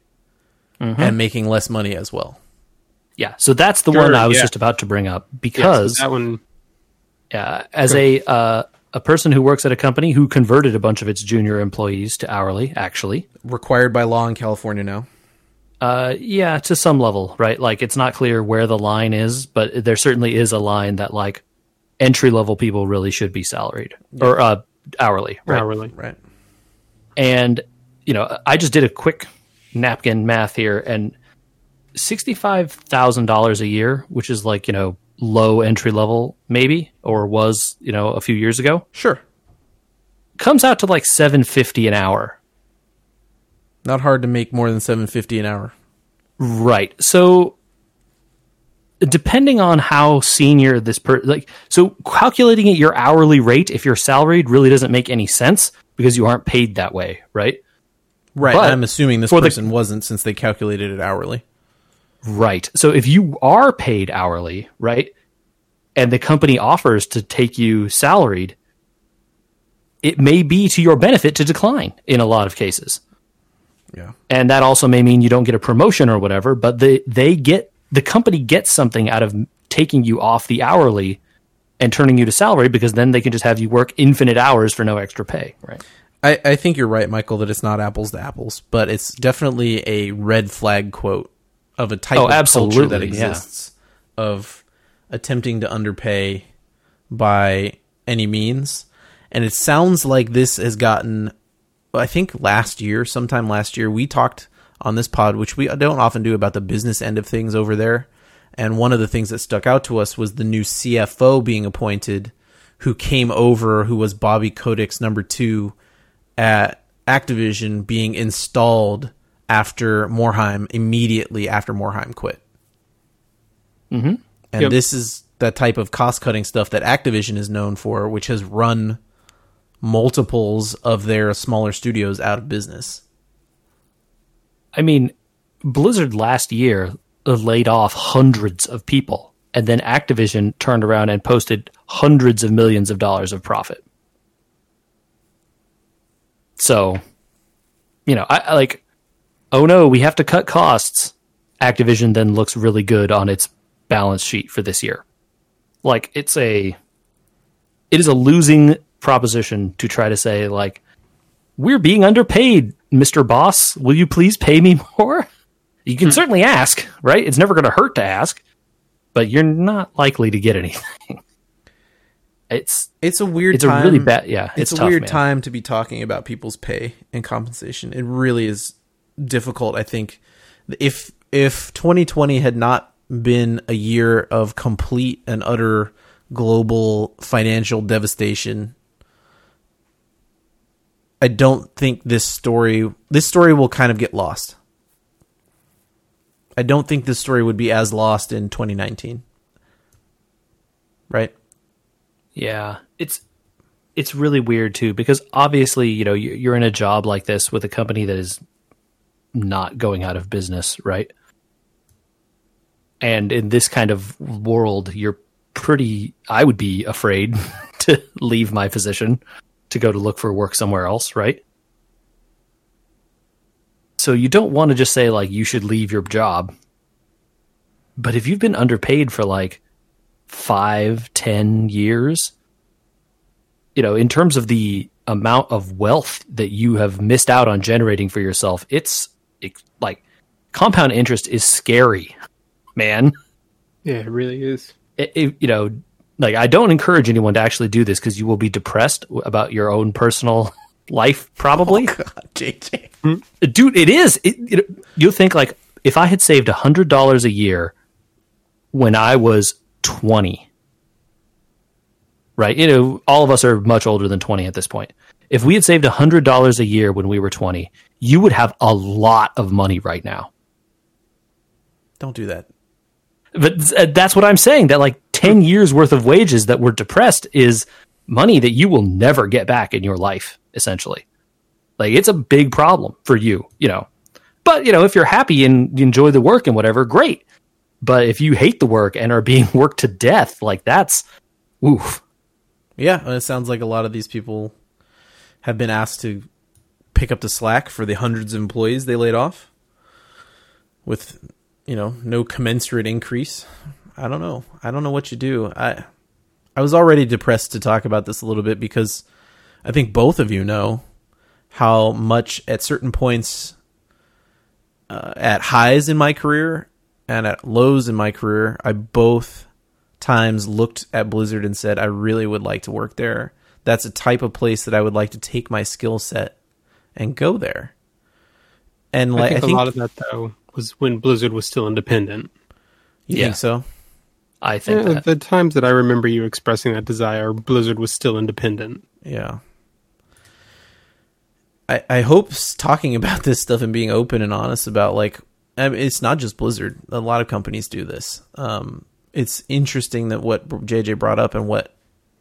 Speaker 1: and making less money as well.
Speaker 3: yeah so that's the
Speaker 2: Sure,
Speaker 3: one i was
Speaker 2: yeah.
Speaker 3: just about to bring up
Speaker 2: Yeah, so
Speaker 3: because
Speaker 2: that one,
Speaker 3: uh, as a uh, a person who works at a company who converted a bunch of its junior employees to hourly actually
Speaker 1: Required by law in California now.
Speaker 3: Uh, yeah, to some level, right? Like it's not clear where the line is, but there certainly is a line that like entry level people really should be salaried or uh, hourly, right?
Speaker 2: hourly.
Speaker 1: Right.
Speaker 3: And you know, I just did a quick napkin math here, and sixty five thousand dollars a year, which is like you know low entry level maybe, or was you know a few years ago,
Speaker 1: Sure.
Speaker 3: comes out to like seven fifty an hour.
Speaker 1: Not hard to make more than 750 an hour.
Speaker 3: Right. So depending on how senior this per like so calculating it your hourly rate if you're salaried really doesn't make any sense because you aren't paid that way, right?
Speaker 1: Right.
Speaker 3: But
Speaker 1: I'm assuming this
Speaker 3: for the-
Speaker 1: person wasn't since they calculated it hourly.
Speaker 3: Right. So if you are paid hourly, right, and the company offers to take you salaried, it may be to your benefit to decline in a lot of cases.
Speaker 1: Yeah.
Speaker 3: And that also may mean you don't get a promotion or whatever, but they they get the company gets something out of taking you off the hourly and turning you to salary because then they can just have you work infinite hours for no extra pay, right?
Speaker 1: I, I think you're right, Michael, that it's not apples to apples, but it's definitely a red flag quote of a type
Speaker 3: Oh,
Speaker 1: of culture
Speaker 3: absolutely,
Speaker 1: that
Speaker 3: yeah.
Speaker 1: exists of attempting to underpay by any means. And it sounds like this has gotten, I think last year, sometime last year, we talked on this pod, which we don't often do about the business end of things over there. And one of the things that stuck out to us was the new CFO being appointed, who came over, who was Bobby Kotick's number two at Activision, being installed after Morhaime immediately after Morhaime quit. Mm-hmm. And
Speaker 2: Yep.
Speaker 1: this is that type of cost cutting stuff that Activision is known for, which has run multiples of their smaller studios out of business.
Speaker 3: I mean, Blizzard last year laid off hundreds of people, and then Activision turned around and posted hundreds of millions of dollars of profit. So, you know, I, I like, oh no, we have to cut costs. Activision then looks really good on its balance sheet for this year. Like, it's a, it is a losing proposition to try to say like, we're being underpaid, Mr. Boss. Will you please pay me more? You can hmm. certainly ask, right? It's never going to hurt to ask, but you're not likely to get anything. It's
Speaker 1: It's a weird.
Speaker 3: It's a
Speaker 1: time.
Speaker 3: really bad- yeah,
Speaker 1: It's,
Speaker 3: it's
Speaker 1: a
Speaker 3: tough,
Speaker 1: weird
Speaker 3: man.
Speaker 1: time to be talking about people's pay and compensation. It really is difficult. I think if if 2020 had not been a year of complete and utter global financial devastation, I don't think this story this story will kind of get lost. I don't think this story would be as lost in 2019. Right?
Speaker 3: Yeah, it's it's really weird too because obviously, you know, you- you're in a job like this with a company that is not going out of business, right? And in this kind of world, you're pretty I would be afraid to leave my position to go to look for work somewhere else, right? So you don't want to just say like you should leave your job. But if you've been underpaid for like five, ten years, you know, in terms of the amount of wealth that you have missed out on generating for yourself, it's, it's like compound interest is scary, man.
Speaker 2: Yeah, it really is.
Speaker 3: It, it- you know, like I don't encourage anyone to actually do this because you will be depressed about your own personal life, probably.
Speaker 1: Oh, God, JJ.
Speaker 3: Mm, dude it is it, it, you think like if i had saved a hundred dollars a year when i was 20 right you know all of us are much older than 20 at this point if we had saved a hundred dollars a year when we were 20 you would have a lot of money right now
Speaker 1: Don't do that.
Speaker 3: but uh, that's what i'm saying that like 10 years worth of wages that were depressed is money that you will never get back in your life essentially. Like it's a big problem for you you know. But you know if you're happy and you enjoy the work and whatever great. But if you hate the work and are being worked to death like that's oof.
Speaker 1: Yeah, it sounds like a lot of these people have been asked to pick up the slack for the hundreds of employees they laid off with, you know, no commensurate increase. I don't know. I don't know what you do. I I was already depressed to talk about this a little bit because I think both of you know how much at certain points uh, at highs in my career and at lows in my career, I both times looked at Blizzard and said, I really would like to work there. That's a type of place that I would like to take my skill set and go there. And
Speaker 2: I
Speaker 1: like,
Speaker 2: think,
Speaker 1: I think,
Speaker 2: a lot of that though was when Blizzard was still independent.
Speaker 1: you
Speaker 3: Yeah.
Speaker 1: think so?
Speaker 3: I think
Speaker 2: Yeah,
Speaker 3: that.
Speaker 2: the times that I remember you expressing that desire, Blizzard was still independent.
Speaker 1: Yeah. I I hope talking about this stuff and being open and honest about like I mean, it's not just Blizzard. A lot of companies do this. Um, it's interesting that what JJ brought up and what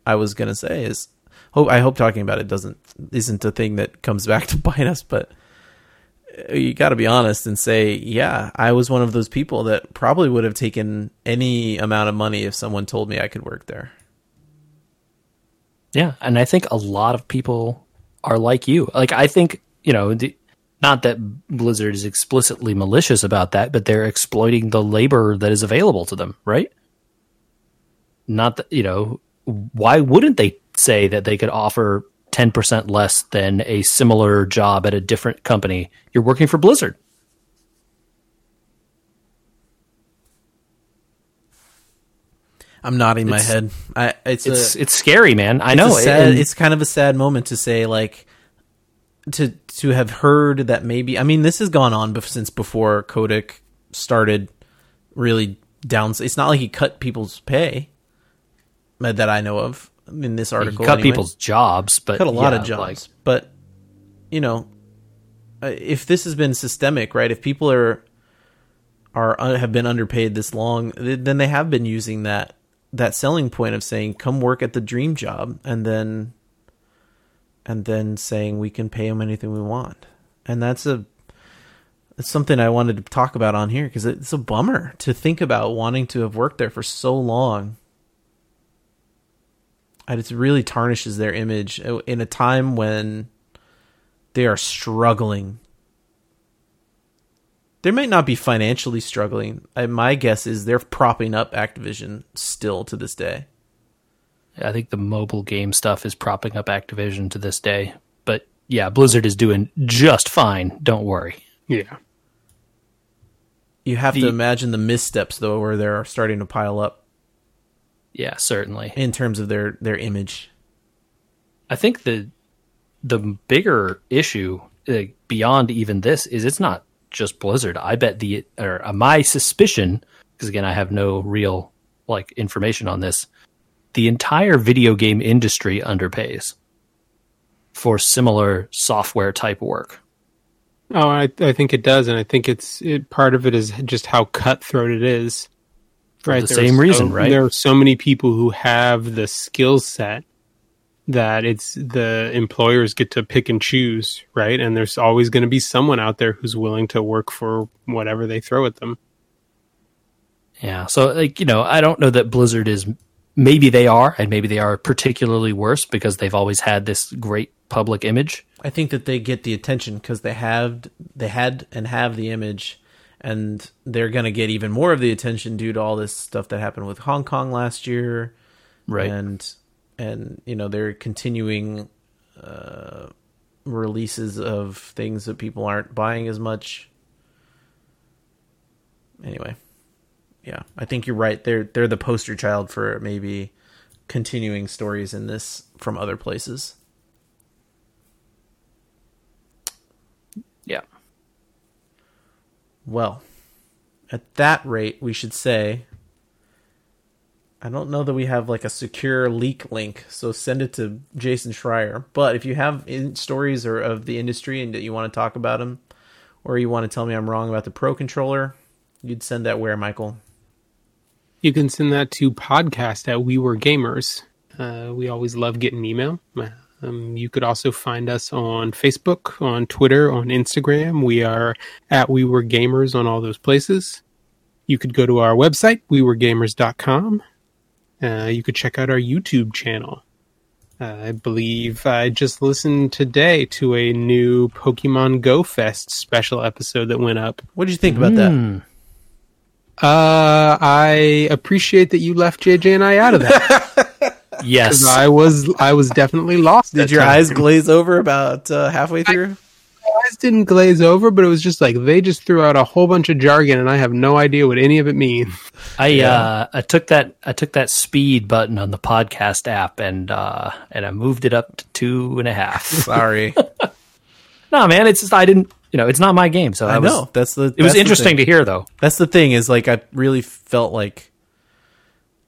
Speaker 1: I was gonna say is, hope I hope talking about it doesn't isn't a thing that comes back to bite us, but you got to be honest and say, yeah, I was one of those people that probably would have taken any amount of money if someone told me I could work there.
Speaker 3: Yeah, and I think a lot of people are like you. Like I think you know, the, not that Blizzard is explicitly malicious about that, but they're exploiting the labor that is available to them, right? Not that you know, why wouldn't they say that they could offer 10% less than a similar job at a different company? You're working for Blizzard.
Speaker 1: I'm nodding my
Speaker 3: It's-
Speaker 1: head. I it's
Speaker 3: It's
Speaker 1: a,
Speaker 3: it's scary, man. I know.
Speaker 1: It's, a sad,
Speaker 3: and-
Speaker 1: it's kind of a sad moment to say like to to have heard that maybe I mean this has gone on since before Kotick started really down. It's not like he cut people's pay uh, that I know of in this article.
Speaker 3: cut
Speaker 1: anyway.
Speaker 3: people's jobs, but
Speaker 1: cut a lot
Speaker 3: yeah,
Speaker 1: of jobs.
Speaker 3: like-
Speaker 1: but you know, uh, if this has been systemic, right? If people are are uh, have been underpaid this long, then they have been using that that selling point of saying, "Come work at the dream job," and then and then saying we can pay them anything we want, and that's a it's something I wanted to talk about on here because it's a bummer to think about wanting to have worked there for so long and it really tarnishes their image uh, in a time when they are struggling. They might not be financially struggling. I, my guess is they're propping up Activision still to this day.
Speaker 3: I think the mobile game stuff is propping up Activision to this day. But yeah, Blizzard is doing just fine. Don't worry.
Speaker 2: Yeah.
Speaker 1: You have to imagine the missteps though, where they're starting to pile up
Speaker 3: Yeah, certainly.
Speaker 1: in terms of their their image.
Speaker 3: I think the the bigger issue like, beyond even this is it's not just Blizzard. I bet the or uh, my suspicion because again I have no real like information on this. The entire video game industry underpays for similar software type work.
Speaker 2: Oh, I, I think it does, and I think it's it, part of it is just how cutthroat it is.
Speaker 3: For the
Speaker 2: There are
Speaker 3: same
Speaker 2: so-
Speaker 3: reason, right?
Speaker 2: There are so many people who have the skill set that it's the employers get to pick and choose, right? And there's always going to be someone out there who's willing to work for whatever they throw at them.
Speaker 3: Yeah. So, like, you know, I don't know that Blizzard is, maybe they are, and maybe they are particularly worse because they've always had this great public image.
Speaker 1: I think that they get the attention because they have they had and have the image, and they're gonna get even more of the attention due to all this stuff that happened with Hong Kong last year,
Speaker 3: Right.
Speaker 1: And and you know they're continuing uh, releases of things that people aren't buying as much. Anyway, yeah, I think you're right. They're they're the poster child for maybe continuing stories in this from other places.
Speaker 3: Yeah.
Speaker 1: Well, at that rate, we should say. I don't know that we have like a secure leak link, so send it to Jason Schreier. But if you have in- stories or of the industry and that you want to talk about them, or you want to tell me I'm wrong about the Pro controller, you'd send that where, Michael?
Speaker 2: You can send that to podcast at We Were Gamers. Uh, we always love getting email. Um, you could also find us on Facebook, on Twitter, on Instagram. We are at We Were Gamers on all those places. You could go to our website, weweregamers.com. Uh, you could check out our YouTube channel. Uh, I believe I just listened today to a new Pokemon Go Fest special episode that went up.
Speaker 1: What did you think about that?
Speaker 3: Hmm.
Speaker 2: Uh, I appreciate that you left JJ and I out of that.
Speaker 3: Yes.
Speaker 2: 'Cause I was I was definitely lost.
Speaker 1: Did your
Speaker 2: times.
Speaker 1: eyes glaze over about uh, halfway through?
Speaker 2: My eyes didn't glaze over, but it was just like they just threw out a whole bunch of jargon, and I have no idea what any of it means.
Speaker 3: I uh, I took that I took that speed button on the podcast app and uh, and I moved it up to two and a half.
Speaker 1: Sorry,
Speaker 3: no, man, it's just I didn't you know it's not my game, so I,
Speaker 1: I
Speaker 3: was,
Speaker 1: know that's the.
Speaker 3: It was
Speaker 1: that's the
Speaker 3: interesting to hear though.
Speaker 1: That's the thing is like I really felt like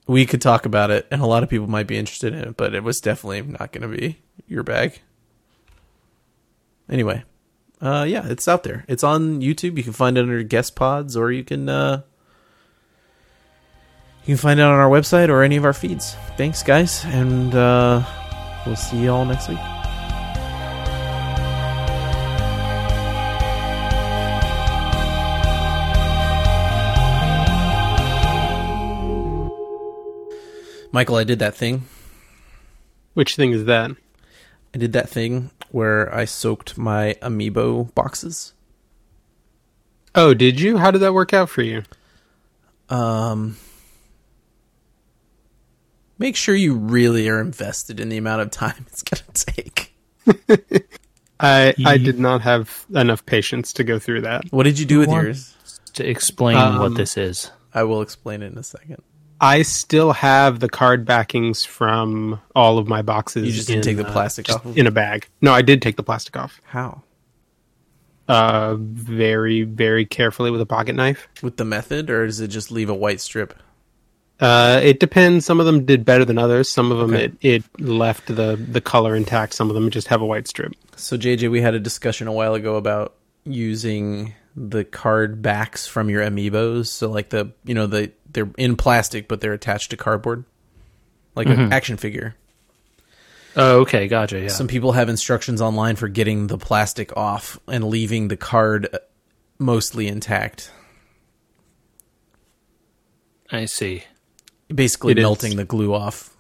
Speaker 1: we could talk about it and a lot of people might be interested in it, but it was definitely not going to be your bag. Anyway, Uh, yeah, it's out there. It's on YouTube. You can find it under guest pods, or you can uh, you can find it on our website or any of our feeds. Thanks, guys, and uh, we'll see you all next week. Michael, I did that thing.
Speaker 2: Which thing is that?
Speaker 1: I did that thing where I soaked my amiibo boxes.
Speaker 2: Oh, did you? How did that work out for you?
Speaker 1: Um, make sure you really are invested in the amount of time it's going to take.
Speaker 2: I I did not have enough patience to go through that.
Speaker 1: What did you do with yours?
Speaker 3: To explain
Speaker 2: Um,
Speaker 3: what this is.
Speaker 1: I will explain it in a second.
Speaker 2: I still have the card backings from all of my boxes.
Speaker 1: You just didn't
Speaker 2: in,
Speaker 1: take the
Speaker 2: uh,
Speaker 1: plastic
Speaker 2: just
Speaker 1: off of
Speaker 2: in a bag. No, I did take the plastic off.
Speaker 1: How?
Speaker 2: Uh, very very carefully with a pocket knife.
Speaker 1: With the method, or does it just leave a white strip?
Speaker 2: Uh, it depends. Some of them did better than others. Some of them
Speaker 1: Okay.
Speaker 2: it, it left the the color intact. Some of them just have a white strip.
Speaker 1: So, JJ, we had a discussion a while ago about using the card backs from your amiibos. So, like the, you know, the they're in plastic, but they're attached to cardboard, like an action figure.
Speaker 3: Oh, okay, gotcha. Yeah.
Speaker 1: Some people have instructions online for getting the plastic off and leaving the card uh, mostly intact.
Speaker 3: I see.
Speaker 1: Basically,
Speaker 2: It is.
Speaker 1: melting the glue off.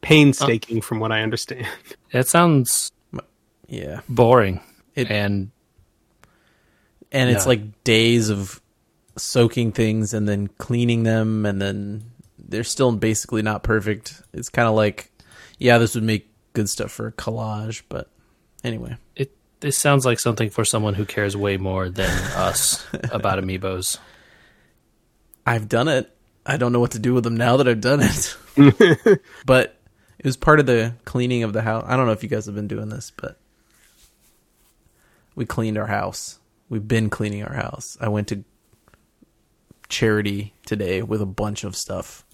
Speaker 2: Painstaking, from what I understand.
Speaker 3: That sounds
Speaker 1: Yeah,
Speaker 3: boring.
Speaker 1: It-
Speaker 3: and
Speaker 1: and it's
Speaker 3: Yeah.
Speaker 1: like days of soaking things and then cleaning them, and then they're still basically not perfect. It's kind of like, yeah, this would make good stuff for a collage, but anyway.
Speaker 3: it this sounds like something for someone who cares way more than us about amiibos.
Speaker 1: I've done it. I don't know what to do with them now that I've done it. but it was part of the cleaning of the house. I don't know if you guys have been doing this, but we cleaned our house. We've been cleaning our house. I went to charity today with a bunch of stuff.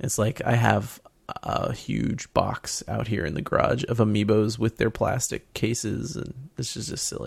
Speaker 1: It's like I have a huge box out here in the garage of amiibos with their plastic cases and this is just silly.